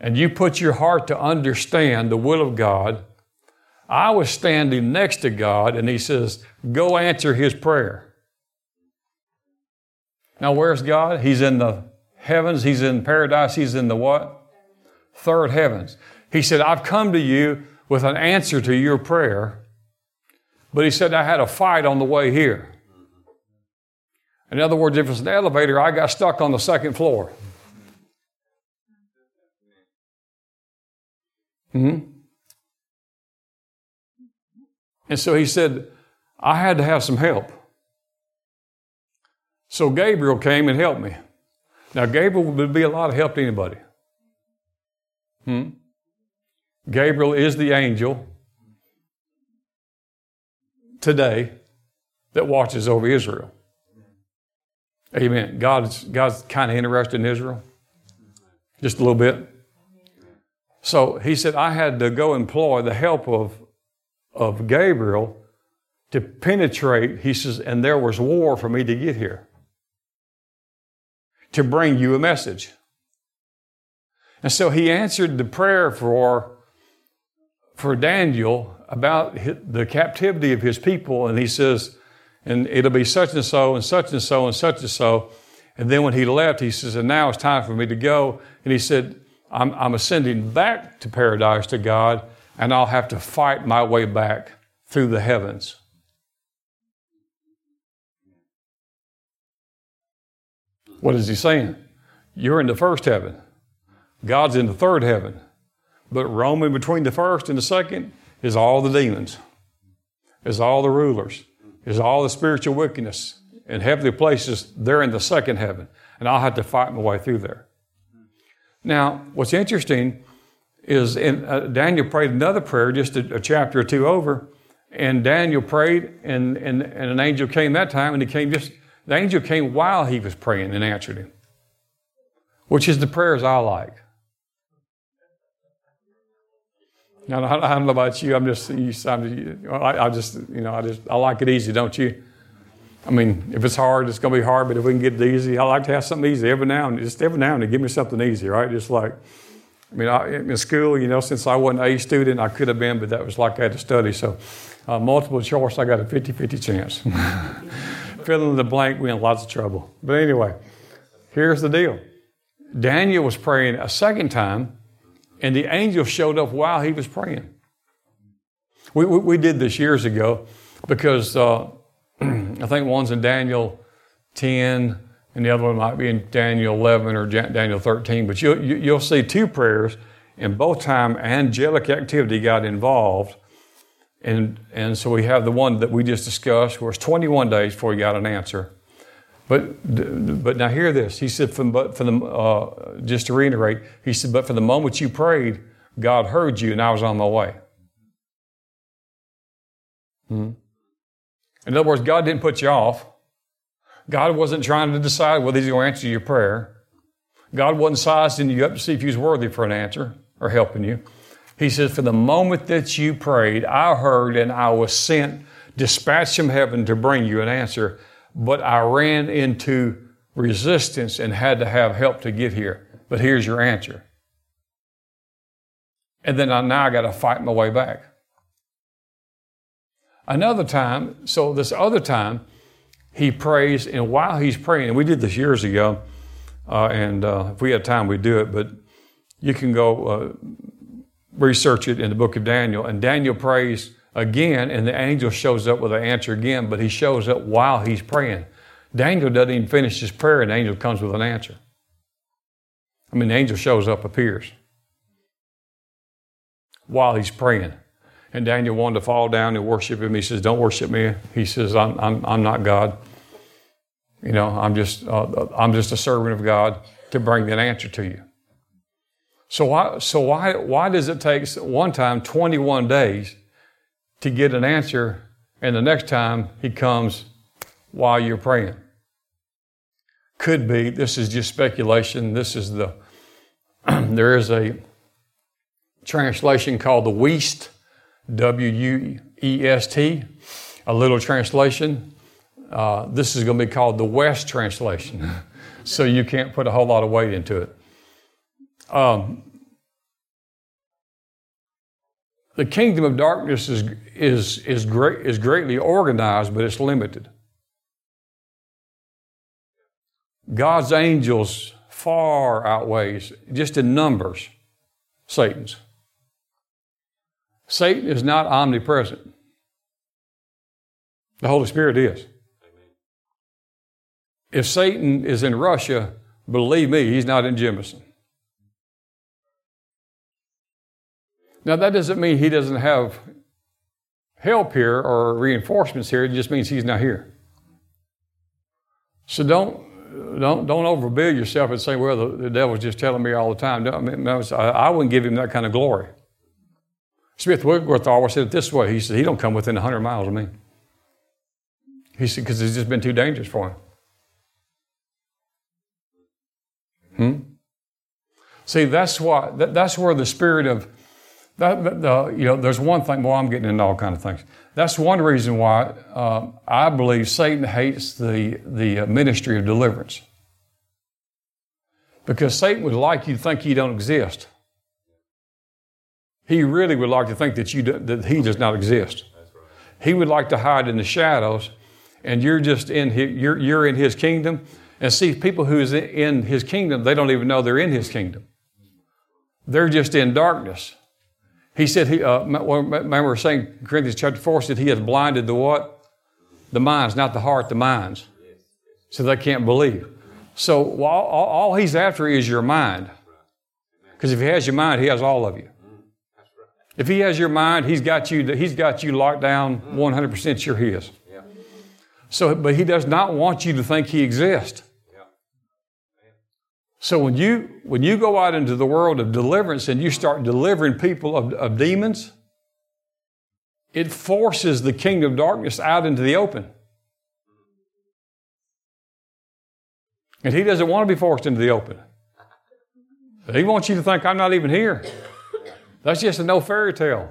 and you put your heart to understand the will of God, I was standing next to God, and he says, Go answer his prayer. Now, where's God? He's in the heavens, he's in paradise, he's in the what? Third heavens. He said, I've come to you with an answer to your prayer. But he said, I had a fight on the way here. In other words, if it's an elevator, I got stuck on the second floor. hmm And so he said, I had to have some help. So Gabriel came and helped me. Now, Gabriel would be a lot of help to anybody. Hmm? Gabriel is the angel today that watches over Israel. Amen. God's, God's kind of interested in Israel, just a little bit. So he said, I had to go employ the help of, of Gabriel to penetrate. He says, and there was war for me to get here, to bring you a message. And so he answered the prayer for for Daniel about the captivity of his people, and he says, and it'll be such and so, and such and so, and such and so. And then when he left, he says, and now it's time for me to go. And he said, I'm, I'm ascending back to paradise to God, and I'll have to fight my way back through the heavens. What is he saying? You're in the first heaven. God's in the third heaven. But roaming between the first and the second is all the demons, is all the rulers, is all the spiritual wickedness in heavenly places. They're in the second heaven. And I'll have to fight my way through there. Now, what's interesting is in, uh, Daniel prayed another prayer just a, a, chapter or two over, and Daniel prayed, and, and, and an angel came that time, and he came just, the angel came while he was praying and answered him, which is the prayers I like. Now, I don't know about you. I'm just, I'm, I, just, you know, I just, I like it easy, don't you? I mean, if it's hard, it's going to be hard. But if we can get it easy, I like to have something easy every now and just every now and then. Give me something easy, right? Just like, I mean, I, in school, you know, since I wasn't a student, I could have been, but that was like I had to study. So, uh, multiple choice, I got a 50-50 chance. Fill in the blank, we're in lots of trouble. But anyway, here's the deal. Daniel was praying a second time and the angel showed up while he was praying. We, we, we did this years ago because uh, I think one's in Daniel 10 and the other one might be in Daniel 11 or Daniel 13. But you'll, you'll see two prayers, and both time angelic activity got involved. And, and so we have the one that we just discussed, where it's 21 days before he got an answer. But, but now hear this. He said, from, but for the, uh, just to reiterate, he said, but for the moment you prayed, God heard you and I was on my way. Hmm. In other words, God didn't put you off. God wasn't trying to decide whether He's going to answer your prayer. God wasn't sizing you up to see if you was worthy for an answer or helping you. He says, For the moment that you prayed, I heard and I was sent, dispatched from heaven to bring you an answer but I ran into resistance and had to have help to get here. But here's your answer. And then I, now I got to fight my way back. Another time, so this other time, he prays, and while he's praying, and we did this years ago, uh, and uh, if we had time, we'd do it, but you can go uh, research it in the book of Daniel. And Daniel prays again, and the angel shows up with an answer again, but he shows up while he's praying. Daniel doesn't even finish his prayer, and the angel comes with an answer. I mean, the angel shows up, appears while he's praying. And Daniel wanted to fall down and worship him. He says, Don't worship me. He says, I'm, I'm, I'm not God. You know, I'm just, uh, I'm just a servant of God to bring an answer to you. So why, so why, why does it take one time 21 days to get an answer, and the next time he comes while you're praying. Could be, this is just speculation. This is the, there is a translation called the Wuest, W U E S T, a little translation. Uh, this is going to be called the West translation. so you can't put a whole lot of weight into it. Um, the kingdom of darkness is, is, is, great, is greatly organized, but it's limited. God's angels far outweighs, just in numbers, Satan's. Satan is not omnipresent. The Holy Spirit is. If Satan is in Russia, believe me, he's not in Jemison. Now, that doesn't mean he doesn't have help here or reinforcements here. It just means he's not here. So don't, don't, don't overbill yourself and say, well, the, the devil's just telling me all the time. I, mean, I, I wouldn't give him that kind of glory. Smith Wigglesworth always said it this way. He said, he don't come within 100 miles of me. He said, because it's just been too dangerous for him. Hmm? See, that's why, that, that's where the spirit of that, the, you know, there's one thing. Well, I'm getting into all kind of things. That's one reason why uh, I believe Satan hates the the uh, ministry of deliverance, because Satan would like you to think you don't exist. He really would like to think that you do, that he does not exist. He would like to hide in the shadows, and you're just in his, you're you're in his kingdom. And see, people who is in his kingdom, they don't even know they're in his kingdom. They're just in darkness. He said, he, uh, remember saying Corinthians chapter 4 said he has blinded the what? The minds, not the heart, the minds. So they can't believe. So all, all he's after is your mind. Because if he has your mind, he has all of you. If he has your mind, he's got you, he's got you locked down 100% sure he is. So, but he does not want you to think he exists. So when you when you go out into the world of deliverance and you start delivering people of, of demons, it forces the kingdom of darkness out into the open. And he doesn't want to be forced into the open. He wants you to think I'm not even here. That's just an old fairy tale.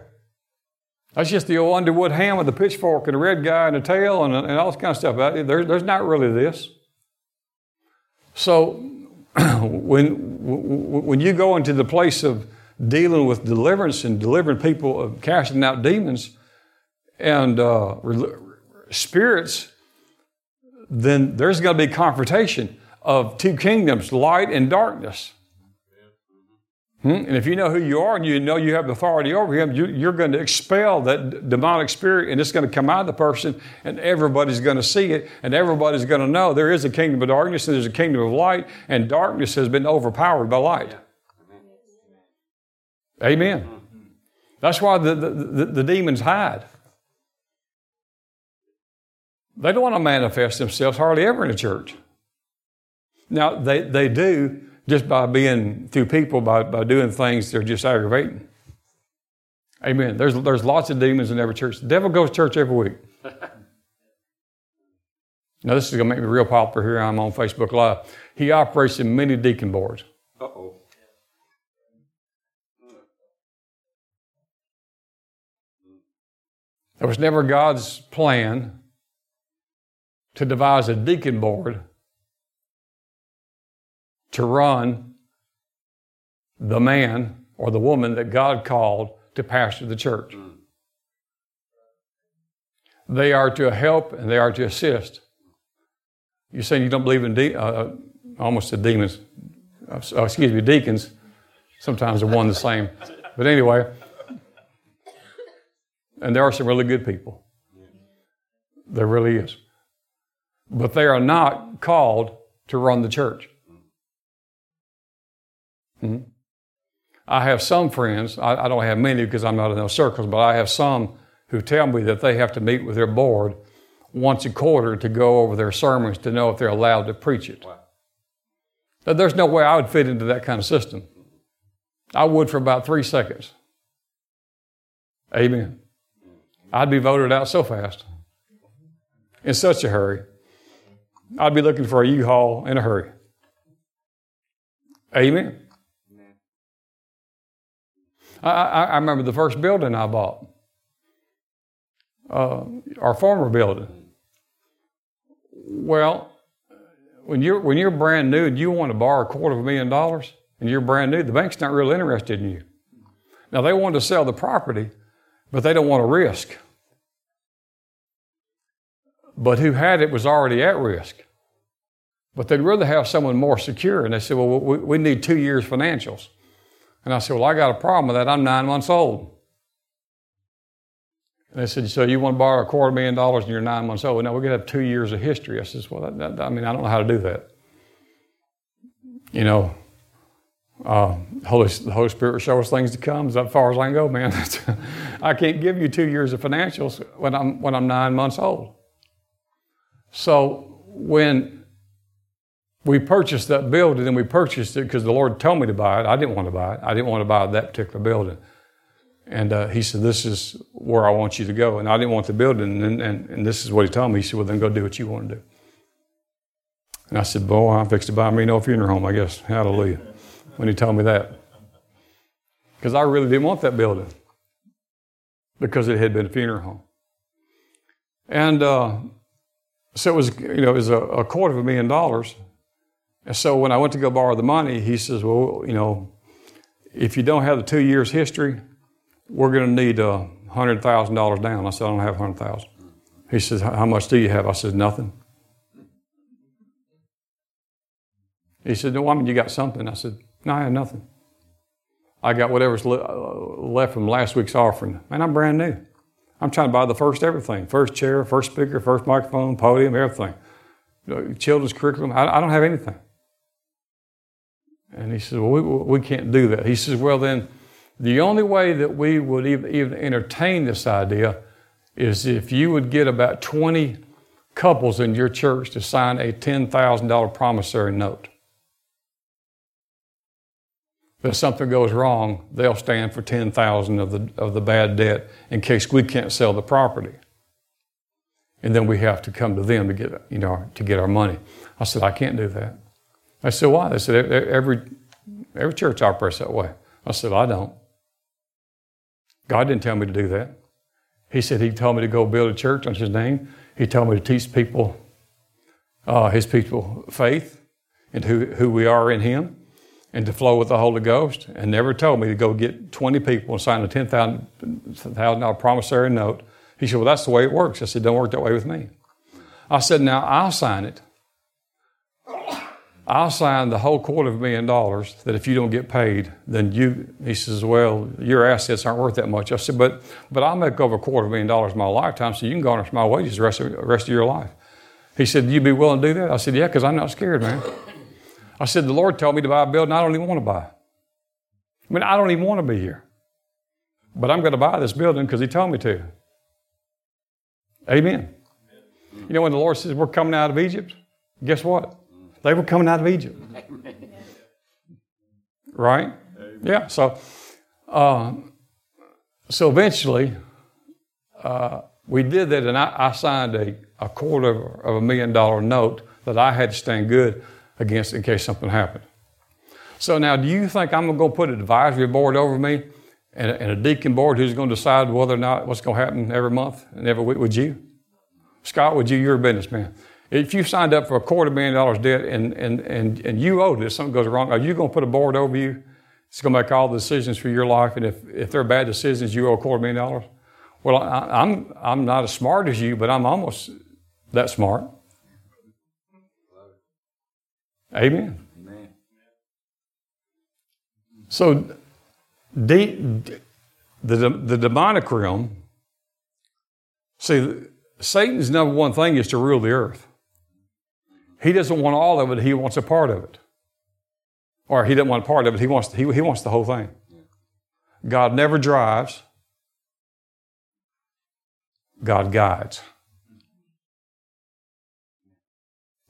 That's just the old Underwood ham with the pitchfork and the red guy and the tail and, and all this kind of stuff. There, there's not really this. So when, when you go into the place of dealing with deliverance and delivering people of casting out demons and uh, spirits, then there's going to be confrontation of two kingdoms, light and darkness. Hmm? And if you know who you are and you know you have authority over him, you, are going to expel that demonic spirit and it's going to come out of the person and everybody's going to see it and everybody's going to know there is a kingdom of darkness and there's a kingdom of light and darkness has been overpowered by light. Amen. That's why the, the, the, the demons hide. They don't want to manifest themselves hardly ever in a church. Now, they, they do just by being through people, by, by doing things they're just aggravating. Amen. There's, there's lots of demons in every church. The devil goes to church every week. now, this is going to make me real popular here. I'm on Facebook Live. He operates in many deacon boards. Uh oh. It was never God's plan to devise a deacon board to run the man or the woman that God called to pastor the church. They are to help and they are to assist. You're saying you don't believe in de- uh, almost the demons, uh, excuse me, deacons. Sometimes they're one the same. But anyway, and there are some really good people. There really is. But they are not called to run the church. Mm-hmm. I have some friends, I, I, don't have many because I'm not in those circles, but I have some who tell me that they have to meet with their board once a quarter to go over their sermons to know if they're allowed to preach it. Wow. There's no way I would fit into that kind of system. I would for about three seconds. Amen. I'd be voted out so fast, in such a hurry. I'd be looking for a U-Haul in a hurry. Amen. I, I, remember the first building I bought, uh, our former building. Well, when you're when you're brand new and you want to borrow a quarter of a million dollars and you're brand new, the bank's not really interested in you. Now they want to sell the property, but they don't want to risk. But who had it was already at risk. But they'd rather have someone more secure. And they said, well, we, we need two years financials. And I said, Well, I got a problem with that. I'm nine months old. And they said, So you want to borrow a quarter million dollars and you're nine months old? No, we're going to have two years of history. I said, Well, that, that, I mean, I don't know how to do that. You know, uh, Holy, the Holy Spirit will show us things to come. As far as I can go, man. I can't give you two years of financials when I'm, when I'm nine months old. So when we purchased that building and we purchased it because the Lord told me to buy it. I didn't want to buy it. I didn't want to buy that particular building. And uh, he said, This is where I want you to go. And I didn't want the building. And, and, and this is what he told me. He said, Well, then go do what you want to do. And I said, Boy, I'm fixed to buy me no funeral home, I guess. Hallelujah. When he told me that. Because I really didn't want that building because it had been a funeral home. And uh, so it was, you know, it was a, a quarter of a million dollars. And so when I went to go borrow the money, he says, Well, you know, if you don't have the two years history, we're going to need a uh, $100,000 down. I said, I don't have 100000 He says, How much do you have? I said, Nothing. He said, No, I mean, you got something. I said, No, I have nothing. I got whatever's le- left from last week's offering. Man, I'm brand new. I'm trying to buy the first everything first chair, first speaker, first microphone, podium, everything. Children's curriculum. I, I don't have anything. And he says, Well, we, we can't do that. He says, Well, then, the only way that we would even, entertain this idea is if you would get about 20 couples in your church to sign a $10,000 promissory note. If something goes wrong, they'll stand for 10,000 of the, of the bad debt in case we can't sell the property. And then we have to come to them to get, you know, to get our money. I said, I can't do that. I said, why? They said, every, every church operates that way. I said, I don't. God didn't tell me to do that. He said He told me to go build a church on His name. He told me to teach people, uh, His people, faith and who, who we are in Him and to flow with the Holy Ghost, and never told me to go get 20 people and sign a $10,000 promissory note. He said, Well, that's the way it works. I said, Don't work that way with me. I said, Now I'll sign it. I'll sign the whole quarter of a million dollars that if you don't get paid, then you, he says, well, your assets aren't worth that much. I said, but, but I'll make over a quarter of a million dollars in my lifetime so you can garnish my wages the rest of, the rest of your life. He said, "You'd be willing to do that? I said, yeah, because I'm not scared, man. I said, the Lord told me to buy a building I don't even want to buy. I mean, I don't even want to be here. But I'm going to buy this building because he told me to. Amen. You know, when the Lord says we're coming out of Egypt, guess what? They were coming out of Egypt. Right? Yeah. So, uh, so eventually, uh, we did that, and I, I signed a, a quarter of a million dollar note that I had to stand good against in case something happened. So now, do you think I'm going to put an advisory board over me and a, and a deacon board who's going to decide whether or not what's going to happen every month and every week? Would you? Scott, would you? You're a businessman. If you signed up for a quarter million dollars debt and, and, and, and you owed it, something goes wrong, are you going to put a board over you? It's going to make all the decisions for your life. And if, if they're bad decisions, you owe a quarter million dollars? Well, I, I'm, I'm not as smart as you, but I'm almost that smart. Amen. Amen. So, de- the, the demonic realm, see, Satan's number one thing is to rule the earth. He doesn't want all of it, he wants a part of it. Or he doesn't want a part of it, he wants, he, he wants the whole thing. God never drives, God guides.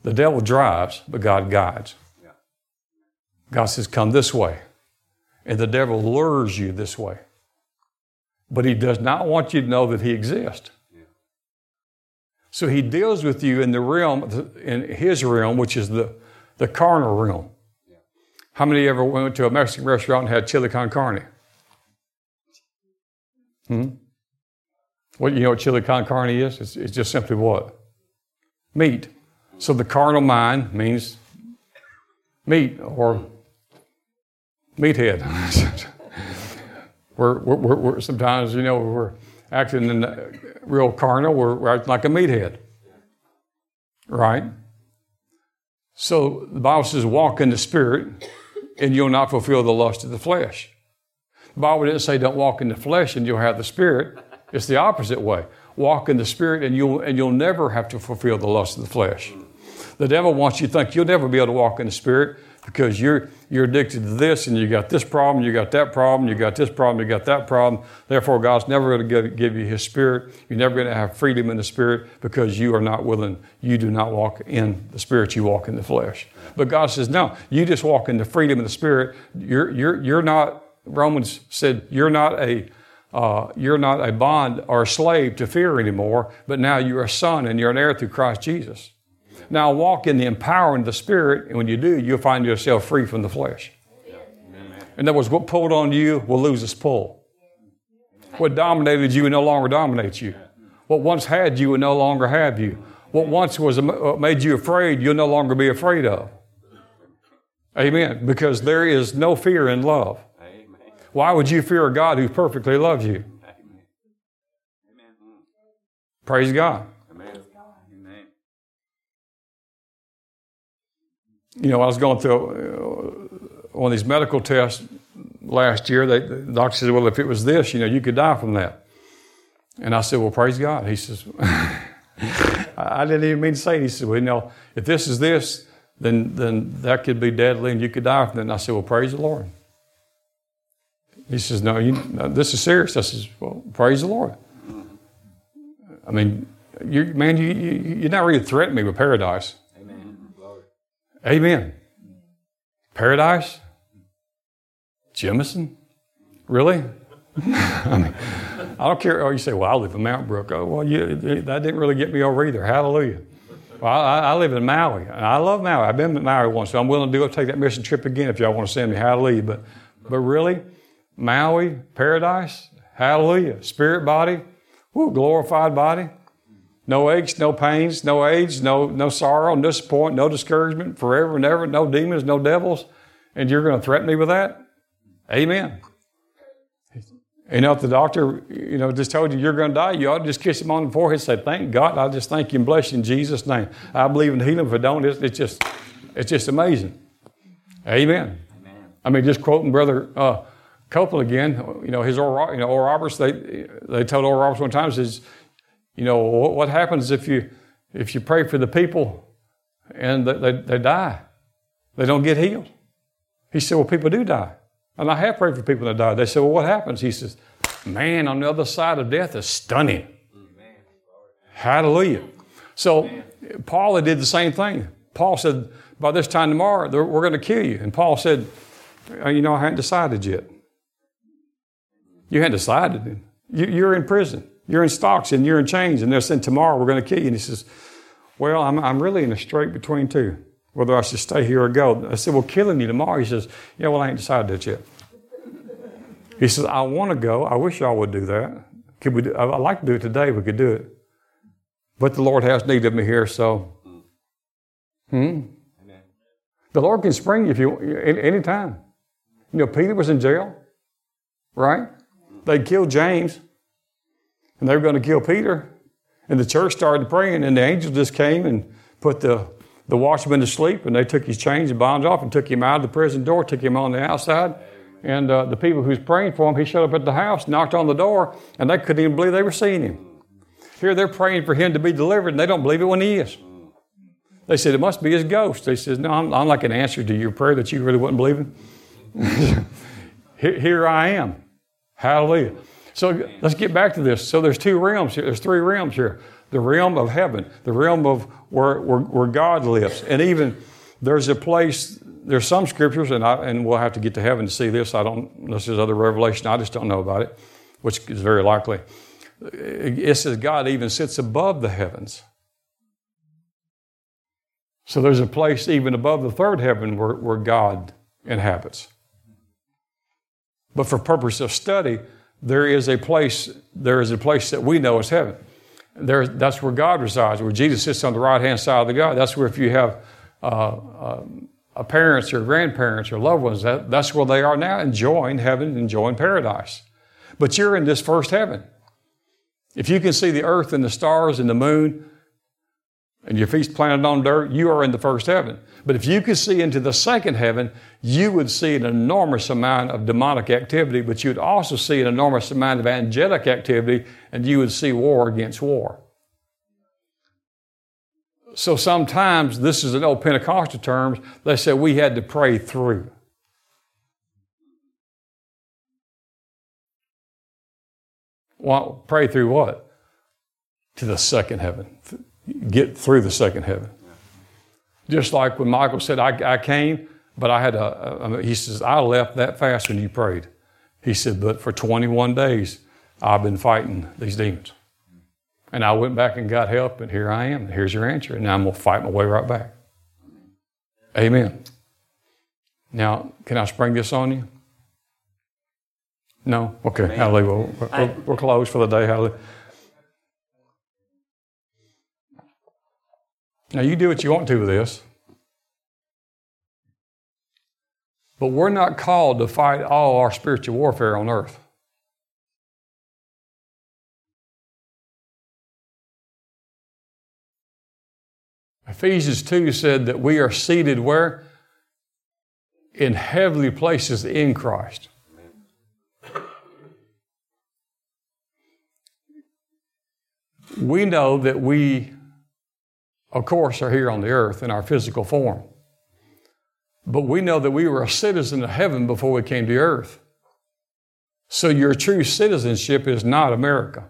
The devil drives, but God guides. God says, Come this way. And the devil lures you this way. But he does not want you to know that he exists. So he deals with you in the realm, in his realm, which is the, the carnal realm. How many ever went to a Mexican restaurant and had chili con carne? Hmm? What you know what chili con carne is? It's, it's just simply what? Meat. So the carnal mind means meat or meathead. we're, we're, we're, sometimes, you know, we're acting in the, real carnal, we're, acting like a meathead. Right? So the Bible says, walk in the Spirit, and you'll not fulfill the lust of the flesh. The Bible didn't say don't walk in the flesh and you'll have the Spirit. It's the opposite way. Walk in the Spirit, and you'll, and you'll never have to fulfill the lust of the flesh. The devil wants you to think you'll never be able to walk in the Spirit because you're, you're addicted to this and you got this problem, you got that problem, you got this problem, you got that problem. Therefore, God's never going to give, give you His Spirit. You're never going to have freedom in the Spirit because you are not willing, you do not walk in the Spirit, you walk in the flesh. But God says, no, you just walk in the freedom of the Spirit. You're, you're, you're not, Romans said, you're not a, uh, you're not a bond or a slave to fear anymore, but now you're a son and you're an heir through Christ Jesus. Now walk in the empowering of the Spirit, and when you do, you'll find yourself free from the flesh. In other words, what pulled on you will lose its pull. What dominated you will no longer dominate you. What once had you will no longer have you. What once was uh, made you afraid, you'll no longer be afraid of. Amen. Because there is no fear in love. Why would you fear a God who perfectly loves you? Praise God. You know, I was going through uh, one of these medical tests last year. They, the doctor said, Well, if it was this, you know, you could die from that. And I said, Well, praise God. He says, I didn't even mean to say it. He said, Well, you know, if this is this, then, then that could be deadly and you could die from it. And I said, Well, praise the Lord. He says, No, you, no this is serious. I says, Well, praise the Lord. I mean, you, man, you, you, you're not really threatening me with paradise. Amen. Paradise? Jemison? Really? I mean, I don't care. Oh, you say, well, I live in Mountain Brook. Oh, well, you, that didn't really get me over either. Hallelujah. Well, I, I, live in Maui, and I love Maui. I've been to Maui once, so I'm willing to do it, take that mission trip again if y'all want to send me. Hallelujah. But, but really, Maui, paradise, hallelujah. Spirit body, woo, glorified body. No aches, no pains, no age, no, no sorrow, no disappointment, no discouragement, forever and ever, no demons, no devils. And you're going to threaten me with that? Amen. You know, if the doctor, you know, just told you you're going to die, you ought to just kiss him on the forehead and say, thank God. I just thank you and bless you in Jesus' name. I believe in healing. If I don't, it's, it's just, it's just amazing. Amen. Amen. I mean, just quoting Brother uh, Copeland again, you know, his Oral, you know, Oral Roberts, they, they told Oral Roberts one time, says, you know, what, happens if you, if you pray for the people and they, they, they die? They don't get healed. He said, well, people do die. And I have prayed for people that died. They said, Well, what happens? He says, Man on the other side of death is stunning. Hallelujah. So Paul did the same thing. Paul said, By this time tomorrow, we're going to kill you. And Paul said, uh, You know, I haven't decided yet. You hadn't decided. You're in prison. You're in stocks and you're in chains. And they're saying, Tomorrow we're going to kill you. And he says, Well, I'm, I'm really in a strait between two whether I should stay here or go. I said, Well, killing you tomorrow. He says, Yeah, well, I ain't decided that yet. He says, I want to go. I wish y'all would do that. Could we do, I'd like to do it today. We could do it. But the Lord has need of me here, so. Hmm? The Lord can spring you if you any time. You know, Peter was in jail, right? They killed James, and they were going to kill Peter. And the church started praying, and the angel just came and put the the watchman to sleep, and they took his chains and bonds off and took him out of the prison door, took him on the outside. And uh, the people who was praying for him, he showed up at the house, knocked on the door, and they couldn't even believe they were seeing him. Here they're praying for him to be delivered, and they don't believe it when he is. They said, It must be his ghost. They said, No, I'm, I'm like an answer to your prayer that you really wasn't believing. here, here I am. Hallelujah. So let's get back to this. So there's two realms here. There's three realms here the realm of heaven, the realm of where, where, where God lives. And even there's a place, there's some scriptures, and, I, and we'll have to get to heaven to see this. I don't, unless there's other revelation, I just don't know about it, which is very likely. It says God even sits above the heavens. So there's a place even above the third heaven where, where God inhabits. But for purpose of study, there is a place, there is a place that we know as heaven there, that's where God resides, where Jesus sits on the right hand side of the God. That's where if you have uh, uh, parents or grandparents or loved ones, that, that's where they are now, enjoying heaven, enjoying paradise. But you're in this first heaven. If you can see the earth and the stars and the moon, and your feet's planted on dirt, you are in the first heaven. But if you could see into the second heaven, you would see an enormous amount of demonic activity, but you'd also see an enormous amount of angelic activity, and you would see war against war. So sometimes, this is an old Pentecostal terms, they said we had to pray through. Well, pray through what? To the second heaven. Get through the second heaven. Just like when Michael said, I, I came, but I had a, a, he says, I left that fast when you prayed. He said, but for 21 days, I've been fighting these demons. And I went back and got help, and here I am. Here's your answer. And now I'm going to fight my way right back. Amen. Now, can I spring this on you? No? Okay. Hallelujah. We're, we're, we're closed for the day. Hallelujah. Now, you do what you want to with this. But we're not called to fight all our spiritual warfare on earth. Ephesians 2 said that we are seated where? In heavenly places in Christ. We know that we of course, are here on the earth in our physical form. but we know that we were a citizen of heaven before we came to earth. So your true citizenship is not America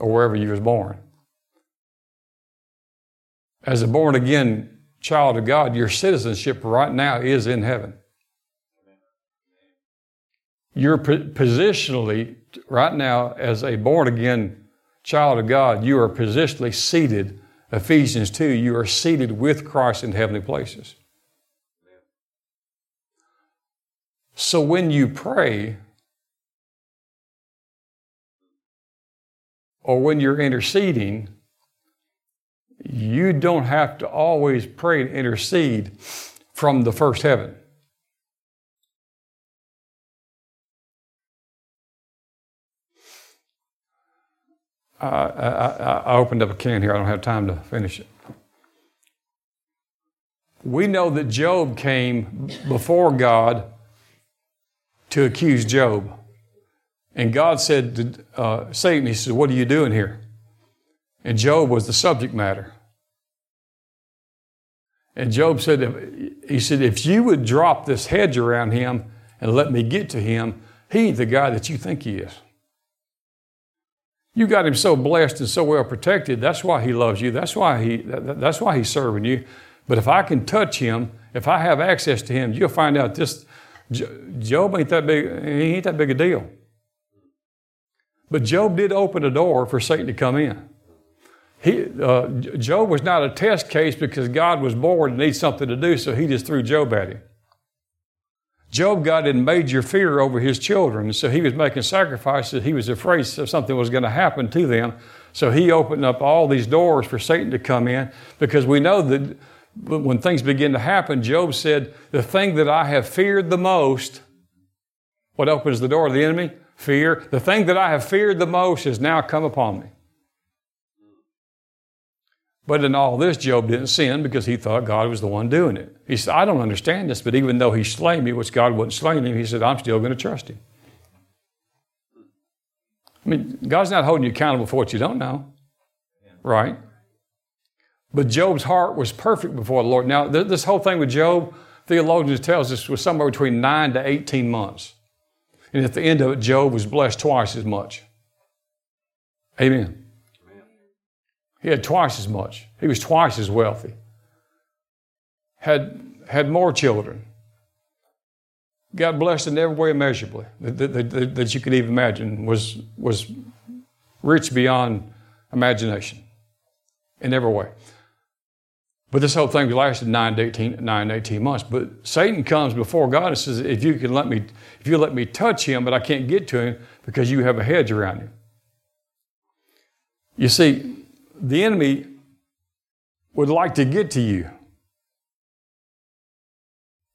or wherever you was born. As a born again child of God, your citizenship right now is in heaven. You're positionally, right now, as a born again child of God, you are positionally seated. Ephesians 2, you are seated with Christ in heavenly places. So when you pray, or when you're interceding, you don't have to always pray and intercede from the first heaven. I, I, opened up a can here. I don't have time to finish it. We know that Job came before God to accuse Job. And God said to uh, Satan, He said, What are you doing here? And Job was the subject matter. And Job said, He said, If you would drop this hedge around him and let me get to him, he's the guy that you think he is. You got him so blessed and so well protected. That's why he loves you. That's why he. That's why he's serving you. But if I can touch him, if I have access to him, you'll find out this Job ain't that big. He ain't that big a deal. But Job did open a door for Satan to come in. He, uh, Job was not a test case because God was bored and needs something to do, so he just threw Job at him. Job got in major fear over his children, so he was making sacrifices. He was afraid something was going to happen to them. So he opened up all these doors for Satan to come in because we know that when things begin to happen, Job said, The thing that I have feared the most, what opens the door of the enemy? Fear. The thing that I have feared the most has now come upon me. But in all this, Job didn't sin because he thought God was the one doing it. He said, I don't understand this, but even though he slain me, which God wasn't slaying him, he said, I'm still going to trust him. I mean, God's not holding you accountable for what you don't know, right? But Job's heart was perfect before the Lord. Now, th- this whole thing with Job, theologians tells us was somewhere between 9 to 18 months. And at the end of it, Job was blessed twice as much. Amen. He had twice as much. He was twice as wealthy. Had, had more children. Got blessed in every way immeasurably that, that, that, that you could even imagine. Was, was rich beyond imagination in every way. But this whole thing lasted 9 to 18, 9 to 18 months. But Satan comes before God and says, if you can let me, if you let me touch him, but I can't get to him because you have a hedge around him. You see, the enemy would like to get to you,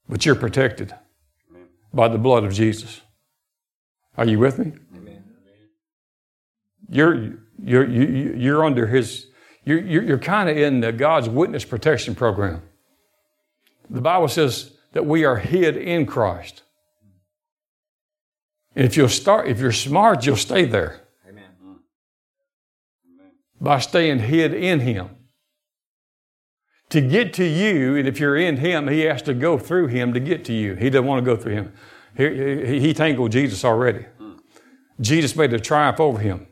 but you're protected by the blood of Jesus. Are you with me? Amen. You're, you're, you're under his, you're, you're kind of in the God's witness protection program. The Bible says that we are hid in Christ. And if you'll start, if you're smart, you'll stay there by staying hid in Him. To get to you, and if you're in Him, He has to go through Him to get to you. He doesn't want to go through Him. He, he tangled Jesus already. Jesus made a triumph over Him,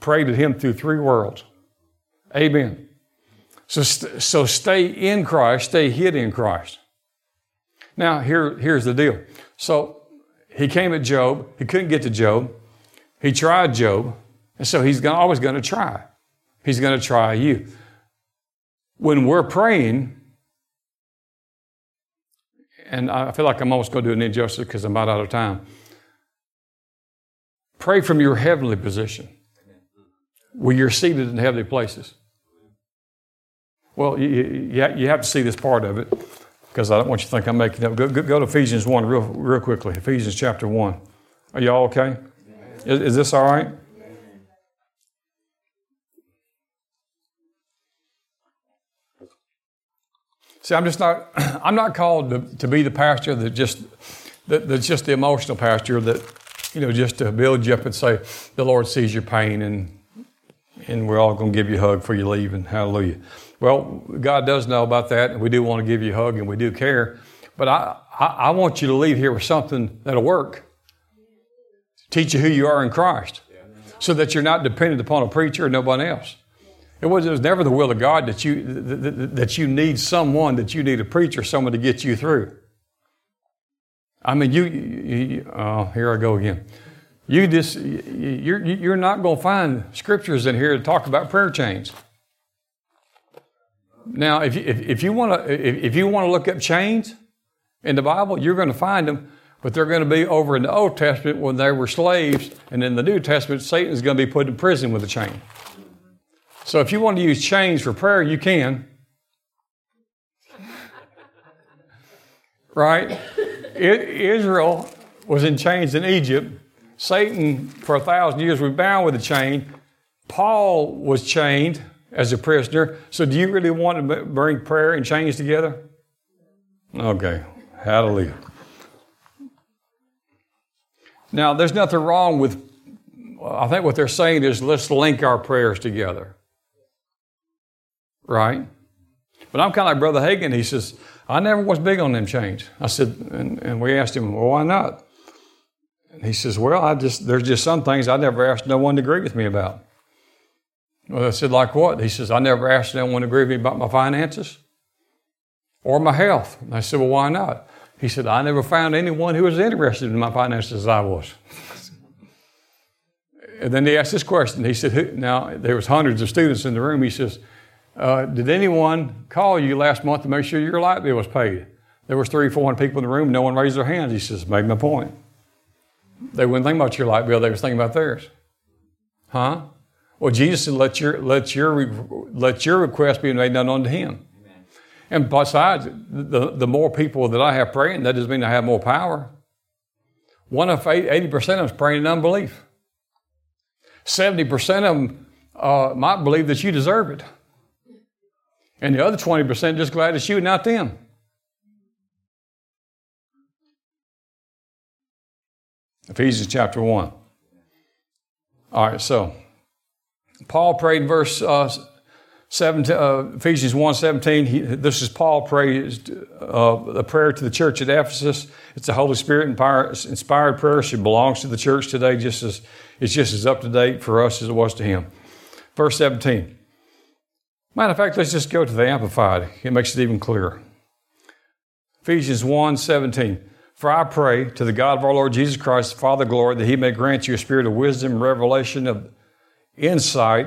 prayed paraded Him through three worlds. Amen. So, so stay in Christ, stay hid in Christ. Now, here, here's the deal. So he came at Job. He couldn't get to Job. He tried Job. And so he's always going to try. He's going to try you. When we're praying, and I feel like I'm almost going to do an injustice because I'm about out of time. Pray from your heavenly position where you're seated in heavenly places. Well, you, you have to see this part of it because I don't want you to think I'm making up. Go, go to Ephesians 1 real, real quickly. Ephesians chapter 1. Are y'all okay? Is, is this all right? See, I'm just not, I'm not called to, to be the pastor that just, that, that's just the emotional pastor that, you know, just to build you up and say, the Lord sees your pain and, and we're all going to give you a hug for you leave and hallelujah. Well, God does know about that and we do want to give you a hug and we do care. But I, I, I want you to leave here with something that'll work. Teach you who you are in Christ so that you're not dependent upon a preacher or nobody else. It was, it was never the will of God that you, that, you need someone, that you need a preacher, someone to get you through. I mean, you, you oh, here I go again. You just, you're, you're not going to find scriptures in here to talk about prayer chains. Now, if you, if, you want to, if, if you want to look up chains in the Bible, you're going to find them, but they're going to be over in the Old Testament when they were slaves, and in the New Testament, Satan is going to be put in prison with a chain. So if you want to use chains for prayer, you can. right? Israel was in chains in Egypt. Satan, for a thousand years, was bound with a chain. Paul was chained as a prisoner. So, do you really want to bring prayer and chains together? Okay, hallelujah. Now, there's nothing wrong with, I think what they're saying is let's link our prayers together. Right? But I'm kind of like Brother Hagin. He says, I never was big on them chains. I said, and, and we asked him, well, why not? And he says, well, I just, there's just some things I never asked no one to agree with me about. Well, I said, like what? He says, I never asked anyone to agree with me about my finances or my health. And I said, well, why not? He said, I never found anyone who was interested in my finances as I was. and then he asked this question. He said, now there was hundreds of students in the room. He says, uh, did anyone call you last month to make sure your light bill was paid? There was three, four hundred people in the room. No one raised their hands. He says, "Make my point. They wouldn't think about your light bill. They was thinking about theirs. Huh? Well, Jesus said, let your, let your, let your request be made known unto him. Amen. And besides, the, the more people that I have praying, that doesn't mean I have more power. One of 80% of them is praying in unbelief. 70% of them uh, might believe that you deserve it. And the other 20% just glad it's you, not them. Ephesians chapter 1. All right, so Paul prayed in verse uh, 17, uh, Ephesians 1 17. He, this is Paul praised uh, a prayer to the church at Ephesus. It's a Holy Spirit inspired prayer. It belongs to the church today, just as it's just as up to date for us as it was to him. Verse 17. Matter of fact, let's just go to the Amplified. It makes it even clearer. Ephesians 1 17. For I pray to the God of our Lord Jesus Christ, Father glory, that he may grant you a spirit of wisdom, revelation of insight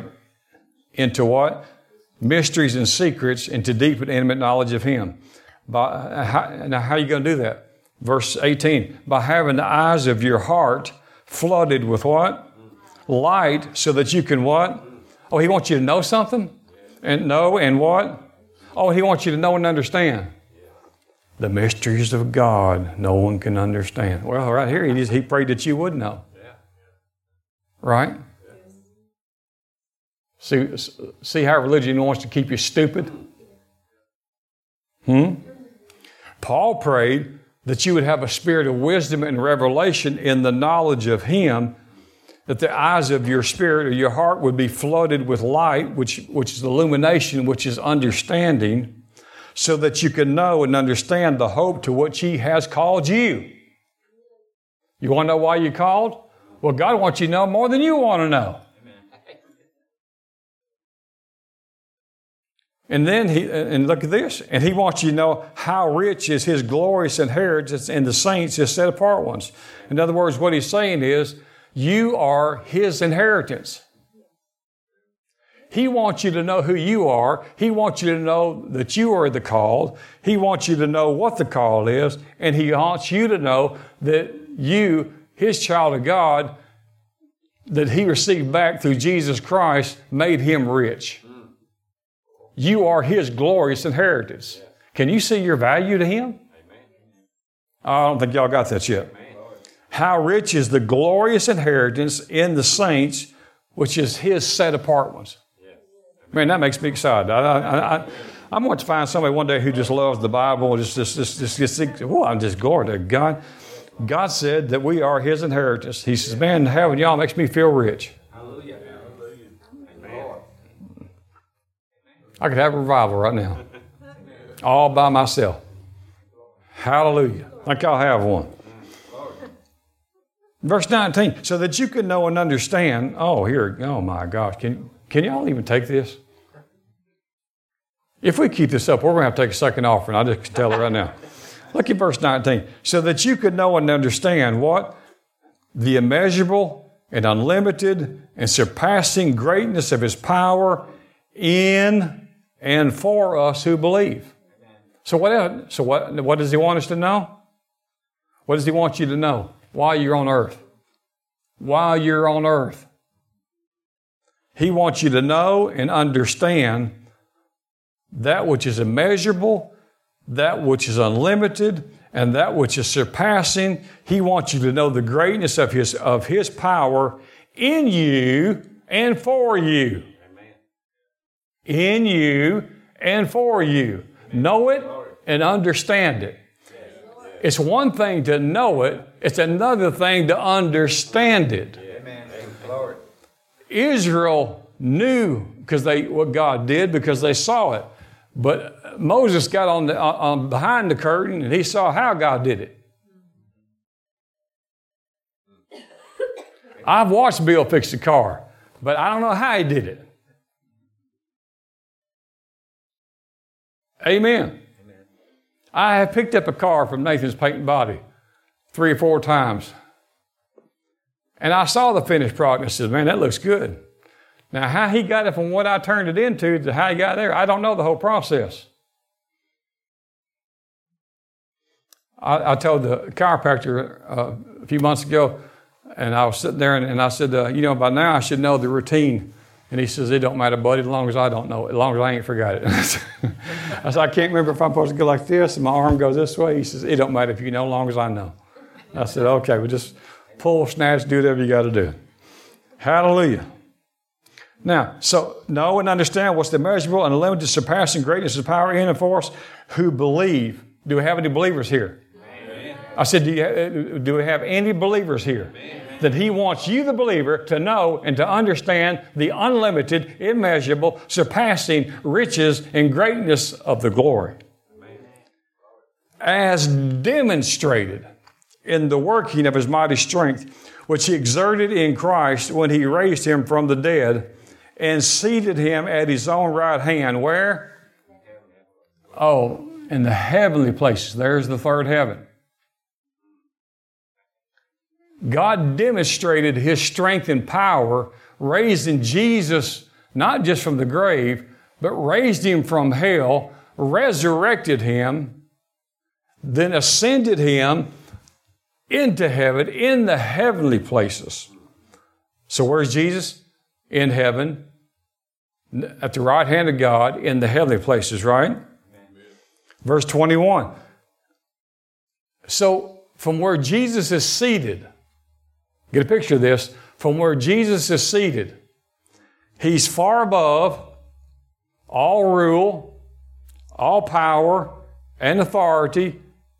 into what? Mysteries and secrets, into deep and intimate knowledge of him. By, uh, how, now, how are you going to do that? Verse 18. By having the eyes of your heart flooded with what? Light, so that you can what? Oh, he wants you to know something? And know and what? Oh, he wants you to know and understand. The mysteries of God no one can understand. Well, right here, he, he prayed that you would know. Right? See, see how religion wants to keep you stupid? Hmm? Paul prayed that you would have a spirit of wisdom and revelation in the knowledge of Him that the eyes of your spirit or your heart would be flooded with light, which, which is illumination, which is understanding, so that you can know and understand the hope to which He has called you. You want to know why you called? Well, God wants you to know more than you want to know. And then he, and look at this, and he wants you to know how rich is his glorious inheritance in the saints, his set apart ones. In other words, what he's saying is, you are His inheritance. He wants you to know who you are. He wants you to know that you are the called. He wants you to know what the call is. And He wants you to know that you, His child of God, that He received back through Jesus Christ, made Him rich. You are His glorious inheritance. Can you see your value to Him? I don't think y'all got that yet. How rich is the glorious inheritance in the saints, which is his set apart ones. Man, that makes me excited. I, I, I, I'm going to find somebody one day who just loves the Bible and just, just, just, just, just oh, I'm just glory to God. God said that we are his inheritance. He says, man, having y'all makes me feel rich. Hallelujah. Hallelujah. I could have a revival right now, all by myself. Hallelujah. I think I'll have one. Verse 19, so that you can know and understand. Oh, here, oh my gosh, can, can y'all even take this? If we keep this up, we're going to have to take a second offering. I just can tell it right now. Look at verse 19. So that you could know and understand what? The immeasurable and unlimited and surpassing greatness of his power in and for us who believe. So what, so what, what does he want us to know? What does he want you to know while you're on earth? While you're on earth. He wants you to know and understand that which is immeasurable, that which is unlimited, and that which is surpassing. He wants you to know the greatness of His, of his power in you and for you. Amen. In you and for you. Know it and understand it. It's one thing to know it, it's another thing to understand it. Israel knew because they what God did because they saw it. But Moses got on, the, on behind the curtain and he saw how God did it. I've watched Bill fix the car, but I don't know how he did it. Amen. I have picked up a car from Nathan's Paint and Body three or four times. And I saw the finished product and said, man, that looks good. Now, how he got it from what I turned it into to how he got there, I don't know the whole process. I, I told the chiropractor uh, a few months ago, and I was sitting there and, and I said, uh, You know, by now I should know the routine. And he says, It don't matter, buddy, as long as I don't know it, as long as I ain't forgot it. I said, I can't remember if I'm supposed to go like this and my arm goes this way. He says, It don't matter if you know, as long as I know. I said, Okay, well, just pull, snatch, do whatever you got to do. Hallelujah. Now, so know and understand what's the immeasurable and unlimited surpassing greatness of power in and for us who believe. Do we have any believers here? Amen. I said, do, you, uh, do we have any believers here? Amen. That He wants you, the believer, to know and to understand the unlimited, immeasurable, surpassing riches and greatness of the glory. Amen. As demonstrated in the working of His mighty strength, which He exerted in Christ when He raised Him from the dead and seated him at his own right hand. Where? Oh, in the heavenly places. There's the third heaven. God demonstrated his strength and power, raising Jesus not just from the grave, but raised him from hell, resurrected him, then ascended him into heaven in the heavenly places. So, where's Jesus? In heaven, at the right hand of God in the heavenly places, right? Amen. Verse 21. So, from where Jesus is seated, get a picture of this. From where Jesus is seated, he's far above all rule, all power, and authority,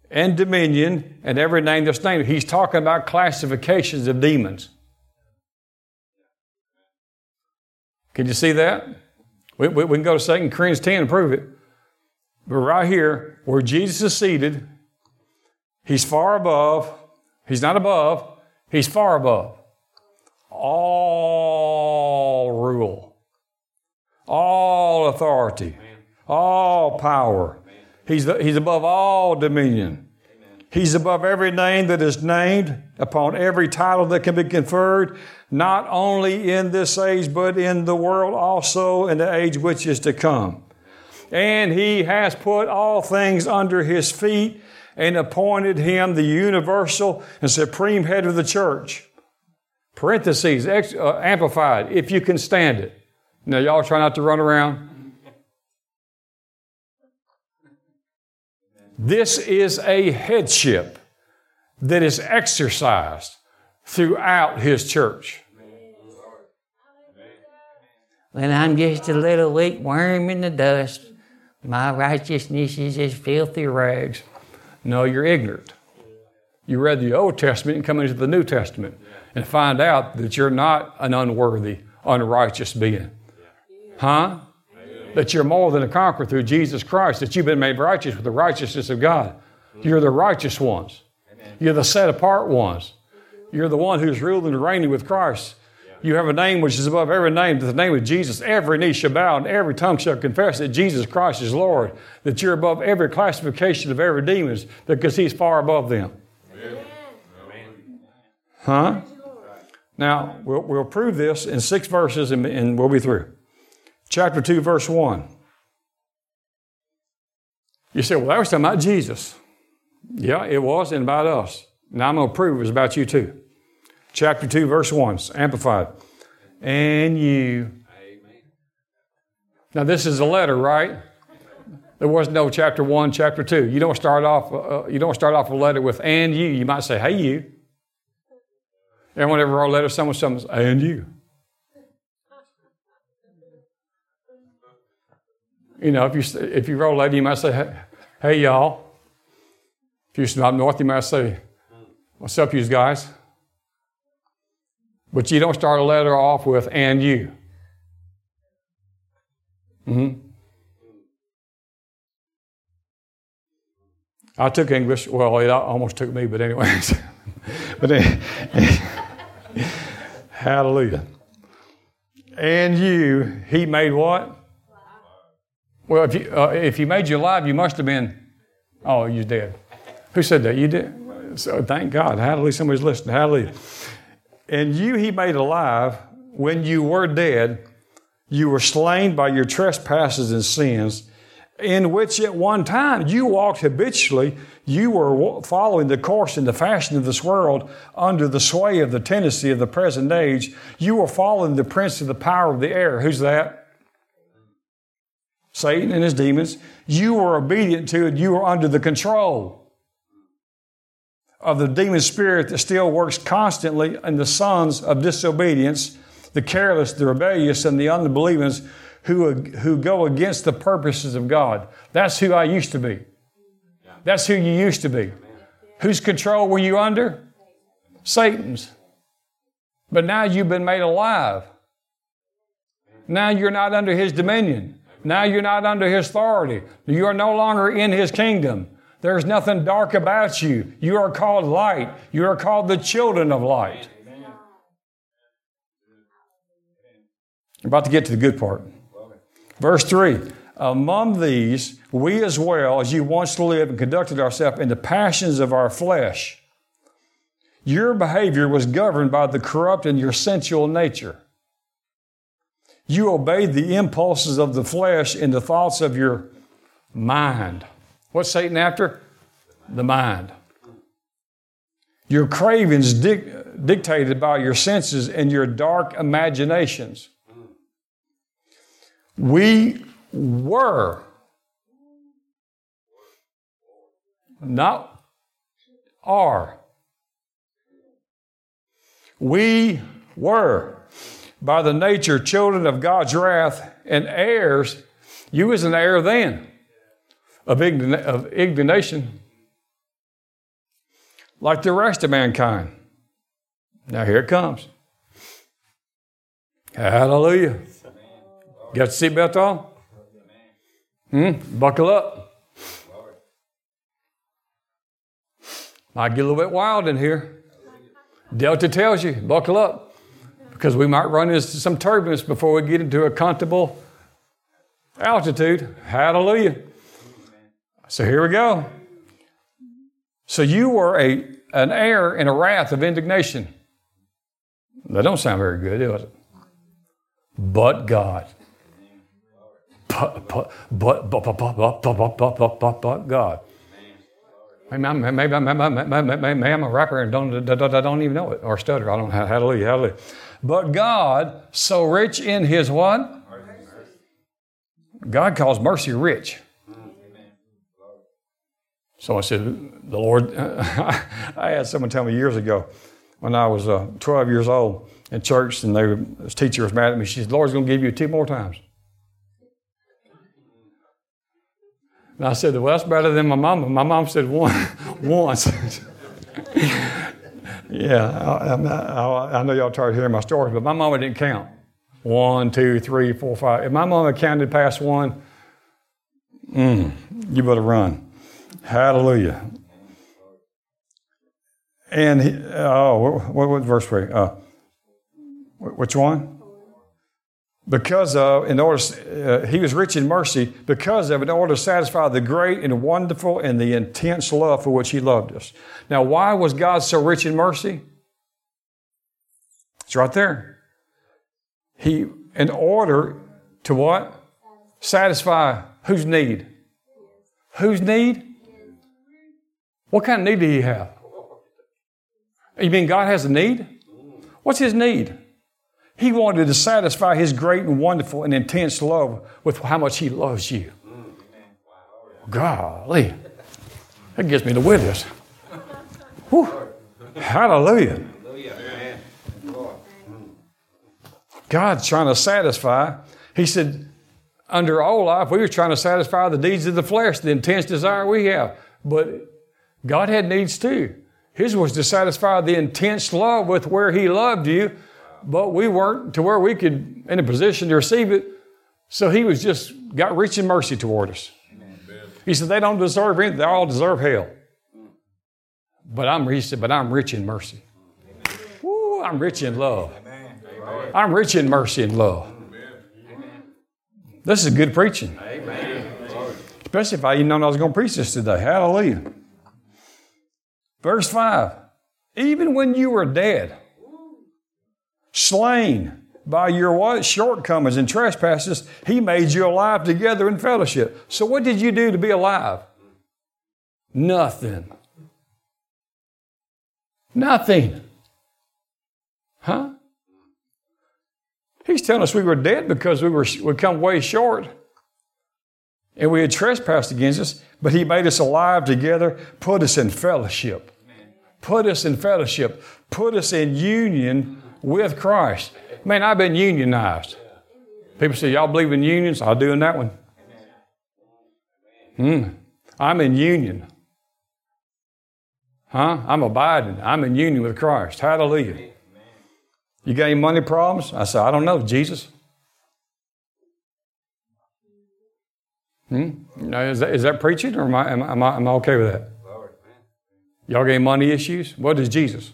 and dominion, and every name that's named. He's talking about classifications of demons. Can you see that? We, we, we can go to 2 Corinthians 10 and prove it. But right here, where Jesus is seated, he's far above, he's not above, he's far above all rule, all authority, all power. He's, the, he's above all dominion. He's above every name that is named, upon every title that can be conferred, not only in this age, but in the world also, in the age which is to come. And he has put all things under his feet and appointed him the universal and supreme head of the church. Parentheses, ex, uh, amplified, if you can stand it. Now, y'all try not to run around. This is a headship that is exercised throughout His church. Well, I'm just a little weak worm in the dust. My righteousness is as filthy rags. No, you're ignorant. You read the Old Testament and come into the New Testament and find out that you're not an unworthy, unrighteous being. Huh? That you're more than a conqueror through Jesus Christ, that you've been made righteous with the righteousness of God. You're the righteous ones. You're the set apart ones. You're the one who's ruling and reigning with Christ. You have a name which is above every name. The name of Jesus, every knee shall bow and every tongue shall confess that Jesus Christ is Lord. That you're above every classification of every demons because He's far above them. Huh? Now, we'll, we'll prove this in six verses and, and we'll be through. Chapter 2, verse 1. You say, well, that was talking about Jesus. Yeah, it was, and about us. Now I'm going to prove it was about you too. Chapter 2, verse 1, amplified. And you. Now, this is a letter, right? There was no chapter 1, chapter 2. You don't start off, uh, you don't start off a letter with and you. You might say, hey, you. Everyone ever wrote a letter, someone, someone, and you. You know, if you, if you a letter, you might say, hey, hey y'all. If you're up north, you might say, what's up, you guys? But you don't start a letter off with, and you. Mm-hmm. I took English. Well, it almost took me, but anyways. but hallelujah. And you, he made what? Well, if you, uh, if he made you alive, you must have been, oh, you're dead. Who said that? You did? So thank God. Hallelujah. Somebody's listening. Hallelujah. And you he made alive when you were dead. You were slain by your trespasses and sins, in which at one time you walked habitually. You were following the course and the fashion of this world under the sway of the tendency of the present age. You were following the prince of the power of the air. Who's that? Satan and his demons, you were obedient to it, you were under the control of the demon spirit that still works constantly in the sons of disobedience, the careless, the rebellious, and the unbelievers who, who go against the purposes of God. That's who I used to be. That's who you used to be. Whose control were you under? Satan's. But now you've been made alive. Now you're not under his dominion. Now you're not under his authority. You are no longer in his kingdom. There's nothing dark about you. You are called light. You are called the children of light. I'm about to get to the good part. Verse 3 Among these, we as well as you once lived and conducted ourselves in the passions of our flesh. Your behavior was governed by the corrupt and your sensual nature. You obeyed the impulses of the flesh and the thoughts of your mind. What's Satan after? The mind. Your cravings dic- dictated by your senses and your dark imaginations. We were not are. We were by the nature children of God's wrath and heirs. You was an heir then of, of indignation, like the rest of mankind. Now here it comes. Hallelujah. Got the seatbelt on? Hmm? Buckle up. Might get a little bit wild in here. Delta tells you, buckle up because we might run into some turbulence before we get into a comfortable altitude. Hallelujah. So here we go. So you were a, an heir in a wrath of indignation. That don't sound very good, does it? But God. But, but, but, but, but, but, but, but, but, but God. Maybe I'm, maybe, I'm a rapper and don't, don't even know it, or stutter. I don't. Hallelujah, hallelujah. But God, so rich in His what? God calls mercy rich. So I said, the Lord, I had someone tell me years ago when I was uh, 12 years old in church, and they, this teacher was mad at me. She said, the Lord's going to give you two more times. And I said, well, that's better than my mama. My mom said one, once. yeah, I, I, I know y'all tired of hearing my stories, but my mama didn't count. One, two, three, four, five. If my mama counted past one, mm, you better run. Hallelujah. And he, oh, what, what, what verse three? Uh, which one? Because of, in order, uh, he was rich in mercy because of, in order to satisfy the great and wonderful and the intense love for which he loved us. Now, why was God so rich in mercy? It's right there. He, in order to what? Satisfy whose need? Whose need? What kind of need do he have? You mean God has a need? What's his need? He wanted to satisfy his great and wonderful and intense love with how much he loves you. Golly. That gives me the withers. Whew. Hallelujah. God's trying to satisfy. He said, under all life, we were trying to satisfy the needs of the flesh, the intense desire we have. But God had needs too. His was to satisfy the intense love with where He loved you, but we weren't to where we could in a position to receive it. So He was just got rich in mercy toward us. He said they don't deserve anything; they all deserve hell. But I'm he said, but I'm rich in mercy. Ooh, I'm rich in love. I'm rich in mercy and love. This is good preaching. Especially if I didn't know I was going to preach this today. Hallelujah. Verse 5 Even when you were dead, slain by your what? Shortcomings and trespasses, He made you alive together in fellowship. So, what did you do to be alive? Nothing. Nothing. Huh? He's telling us we were dead because we were we come way short. And we had trespassed against us, but he made us alive together, put us in fellowship. Put us in fellowship. Put us in union with Christ. Man, I've been unionized. People say, Y'all believe in unions? I'll do in that one. Hmm. I'm in union. Huh? I'm abiding. I'm in union with Christ. Hallelujah. You got any money problems? I said, I don't know, Jesus. Hmm? Is, that, is that preaching or am I, am, I, am, I, am I okay with that? Y'all got any money issues? What is Jesus?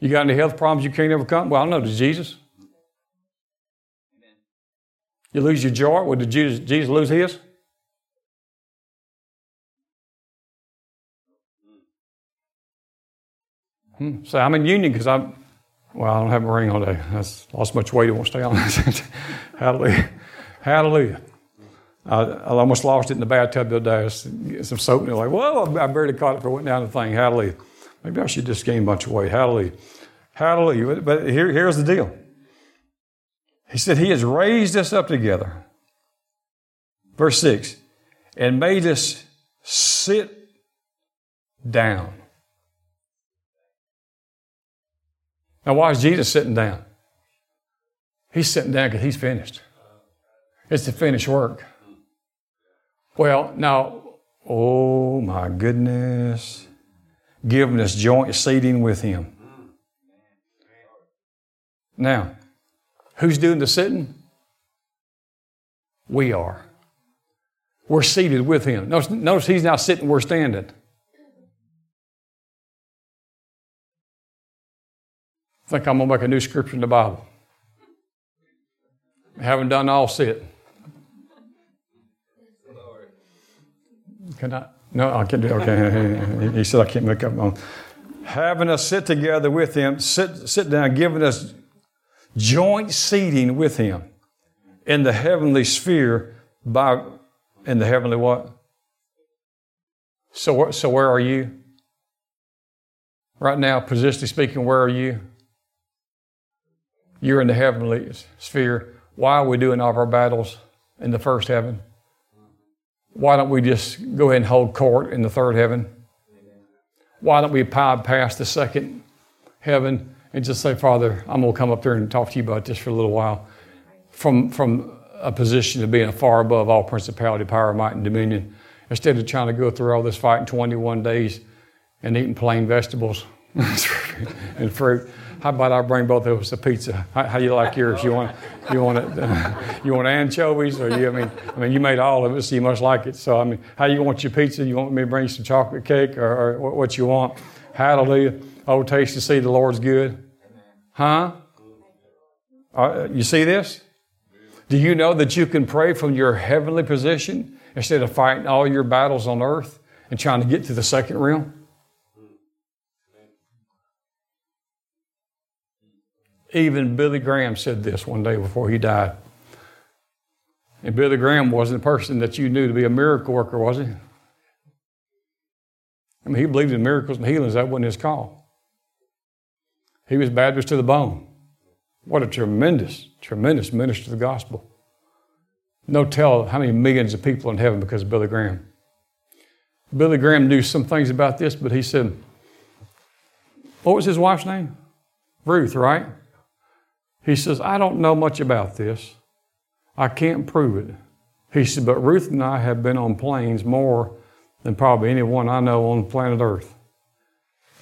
You got any health problems you can't overcome? Well, I know, does Jesus? You lose your joy? Well, did Jesus, Jesus lose his? Hmm. So I'm in union because I'm, well, I don't have a ring all day. I lost much weight. It won't stay on. Hallelujah. Hallelujah. I, I, almost lost it in the bathtub the other day. Get some soap, and like, whoa, I barely caught it for went down the thing. Hallelujah. Maybe I should just gain a bunch of weight. Hallelujah. Hallelujah. But here, here's the deal. He said, He has raised us up together. Verse 6 and made us sit down. Now, why is Jesus sitting down? He's sitting down because he's finished. It's the finished work. Well, now, oh my goodness, giving us joint seating with him. Now, who's doing the sitting? We are. We're seated with him. Notice, notice he's not sitting, we're standing. I think I'm going to make a new scripture in the Bible. Haven't done all sit. Can I? No, I can't do Okay. he said I can't make up my own. Having us sit together with him, sit, sit down, giving us joint seating with him in the heavenly sphere by in the heavenly what? So, so where are you? Right now, positionally speaking, where are you? You're in the heavenly sphere. Why are we doing all of our battles in the first heaven? Why don't we just go ahead and hold court in the third heaven? Why don't we bypass the second heaven and just say, Father, I'm going to come up there and talk to you about this for a little while from, from a position of being far above all principality, power, might, and dominion, instead of trying to go through all this fight in 21 days and eating plain vegetables and fruit. How about I bring both of us a pizza? How, how you like yours? You want you want it, you want anchovies or you? I mean, I mean, you made all of it, so you must like it. So I mean, how you want your pizza? You want me to bring you some chocolate cake or, or what you want? Hallelujah! Oh, taste and see the Lord's good. Huh? Uh, you see this? Do you know that you can pray from your heavenly position instead of fighting all your battles on earth and trying to get to the second realm? Even Billy Graham said this one day before he died. And Billy Graham wasn't a person that you knew to be a miracle worker, was he? I mean, he believed in miracles and healings. That wasn't his call. He was Baptist to the bone. What a tremendous, tremendous minister of the gospel. No tell how many millions of people in heaven because of Billy Graham. Billy Graham knew some things about this, but he said, what was his wife's name? Ruth, right? He says, I don't know much about this. I can't prove it. He said, but Ruth and I have been on planes more than probably anyone I know on planet Earth.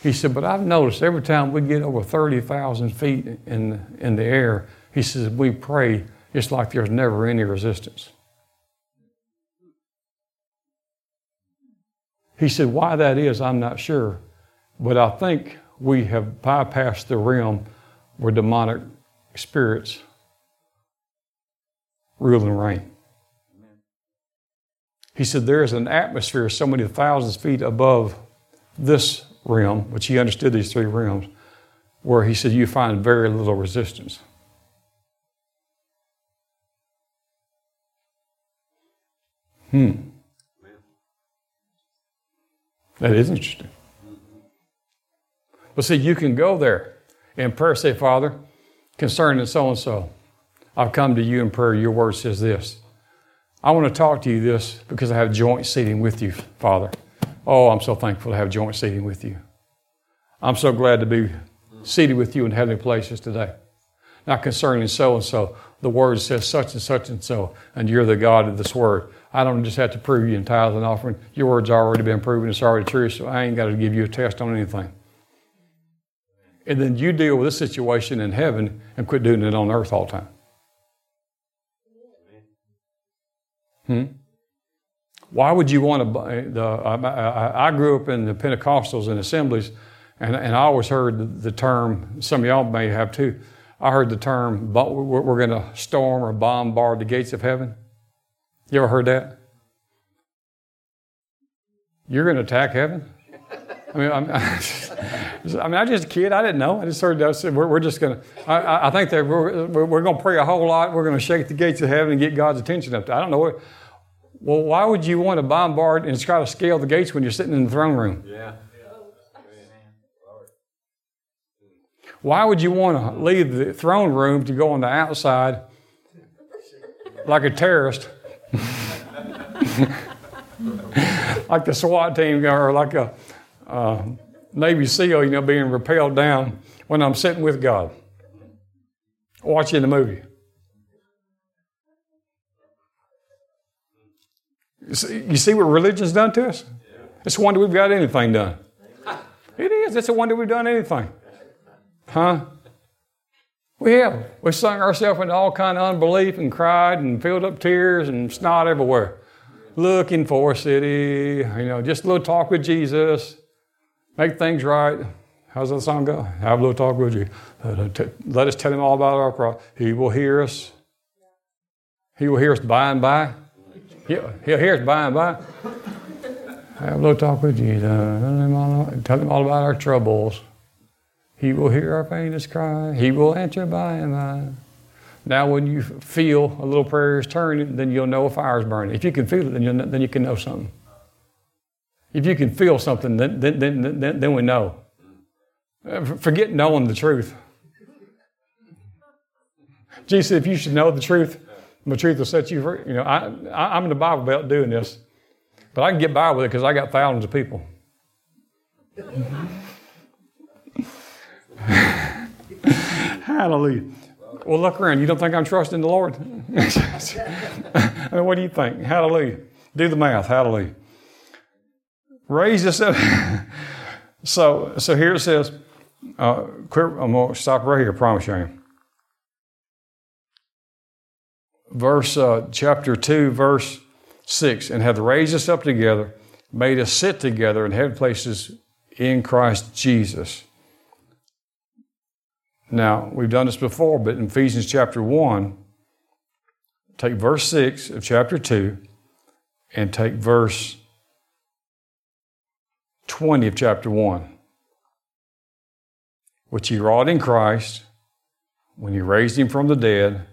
He said, but I've noticed every time we get over 30,000 feet in, in the air, he says, we pray, it's like there's never any resistance. He said, why that is, I'm not sure. But I think we have bypassed the realm where demonic spirits rule and reign. He said there is an atmosphere so many thousands of feet above this realm, which he understood these three realms, where he said you find very little resistance. Hmm. That is interesting. But see, you can go there in prayer, say, Father, concerning so and so. I've come to you in prayer. Your word says this. I want to talk to you this because I have joint seating with you, Father. Oh, I'm so thankful to have joint seating with you. I'm so glad to be seated with you in heavenly places today. Not concerning so and so. The word says such and such and so, and you're the God of this word. I don't just have to prove you in tithe and offering. Your word's already been proven, it's already true, so I ain't got to give you a test on anything and then you deal with this situation in heaven and quit doing it on earth all the time. Hmm? Why would you want to? Buy The, I, I, grew up in the Pentecostals and assemblies, and, and I always heard the, term, some of y'all may have too. I heard the term, we're going to storm or bombard the gates of heaven. You ever heard that? You're going to attack heaven? I mean, I'm, I mean, I was just a kid. I didn't know. I just heard that. We're, we're just going to, I, I, think that we're, we're, we're going to pray a whole lot. We're going to shake the gates of heaven and get God's attention up there. I don't know what. Well, why would you want to bombard and try to scale the gates when you're sitting in the throne room? Yeah. Why would you want to leave the throne room to go on the outside like a terrorist? like the SWAT team or like a uh, Navy SEAL, you know, being repelled down when I'm sitting with God, watching the movie. You see, you see what religion's done to us? It's a wonder we've got anything done. It is. It's a wonder we've done anything. Huh? We have. We sunk ourselves into all kind of unbelief and cried and filled up tears and snot everywhere. Looking for a city, you know, just a little talk with Jesus make things right. How's that song go? Have a little talk with you. Let us tell him all about our problem. He will hear us. He will hear us by and by. He'll, hear us by and by. Have a little talk with Jesus. Tell him all, tell him all about our troubles. He will hear our faintest cry. He will answer by and by. Now, when you feel a little prayer is turning, then you'll know a fire is burning. If you can feel it, then, you then you can know something. If you can feel something, then, then, then, then, then we know. Uh, forget knowing the truth. Jesus said, if you should know the truth, the truth will set you free. You know, I, I, am in the Bible Belt doing this, but I can get by with it because I got thousands of people. Hallelujah. Well, look around. You don't think I'm trusting the Lord? I mean, what do you think? Hallelujah. Do the math. Hallelujah raised us up. so, so here it says, Uh, quit, I'm going to stop right here, I promise you. Verse, uh, chapter 2, verse 6 and hath raised us up together, made us sit together in heavenly places in Christ Jesus. Now, we've done this before, but in Ephesians chapter 1, take verse 6 of chapter 2 and take verse 20 of chapter 1. Which he wrought in Christ when he raised him from the dead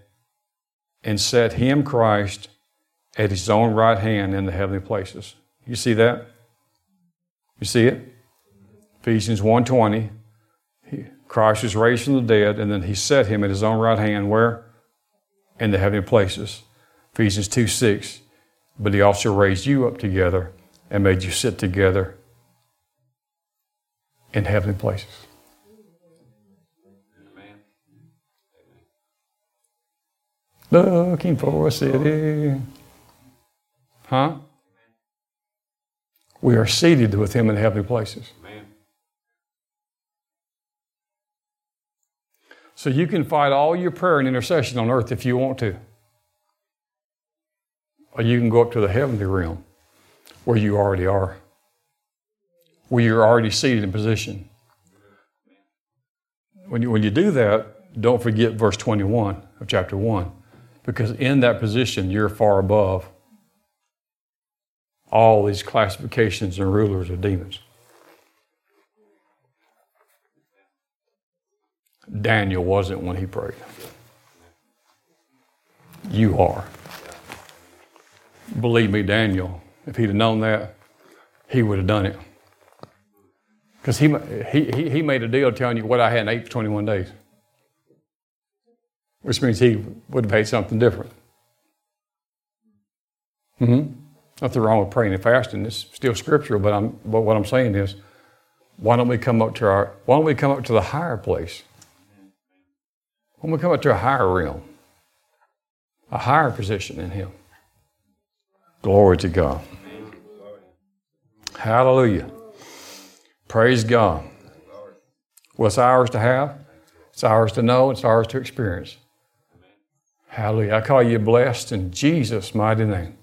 and set him, Christ, at his own right hand in the heavenly places. You see that? You see it? Ephesians 1.20. Christ was raised from the dead, and then he set him at his own right hand where? In the heavenly places. Ephesians 2 6. But he also raised you up together and made you sit together in heavenly places. Looking for a city. Huh? We are seated with him in heavenly places. So you can fight all your prayer and intercession on earth if you want to. Or you can go up to the heavenly realm where you already are, where you're already seated in position. When you, when you do that, don't forget verse 21 of chapter 1, because in that position, you're far above all these classifications and rulers of demons. Daniel wasn't when he prayed. You are. Believe me, Daniel, if he'd have known that, he would have done it. Because he, he, he made a deal telling you what I had in 8 to 21 days, which means he would have had something different. Mm-hmm. Nothing wrong with praying and fasting. It's still scriptural, but, I'm, but what I'm saying is, why don't we come up to our, why don't we come up to the higher place? When we come up to a higher realm, a higher position in Him. Glory to God. Hallelujah. Praise God. What's ours to have? It's ours to know, it's ours to experience. Hallelujah. I call you blessed in Jesus' mighty name.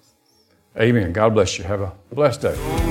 Amen. God bless you. Have a blessed day.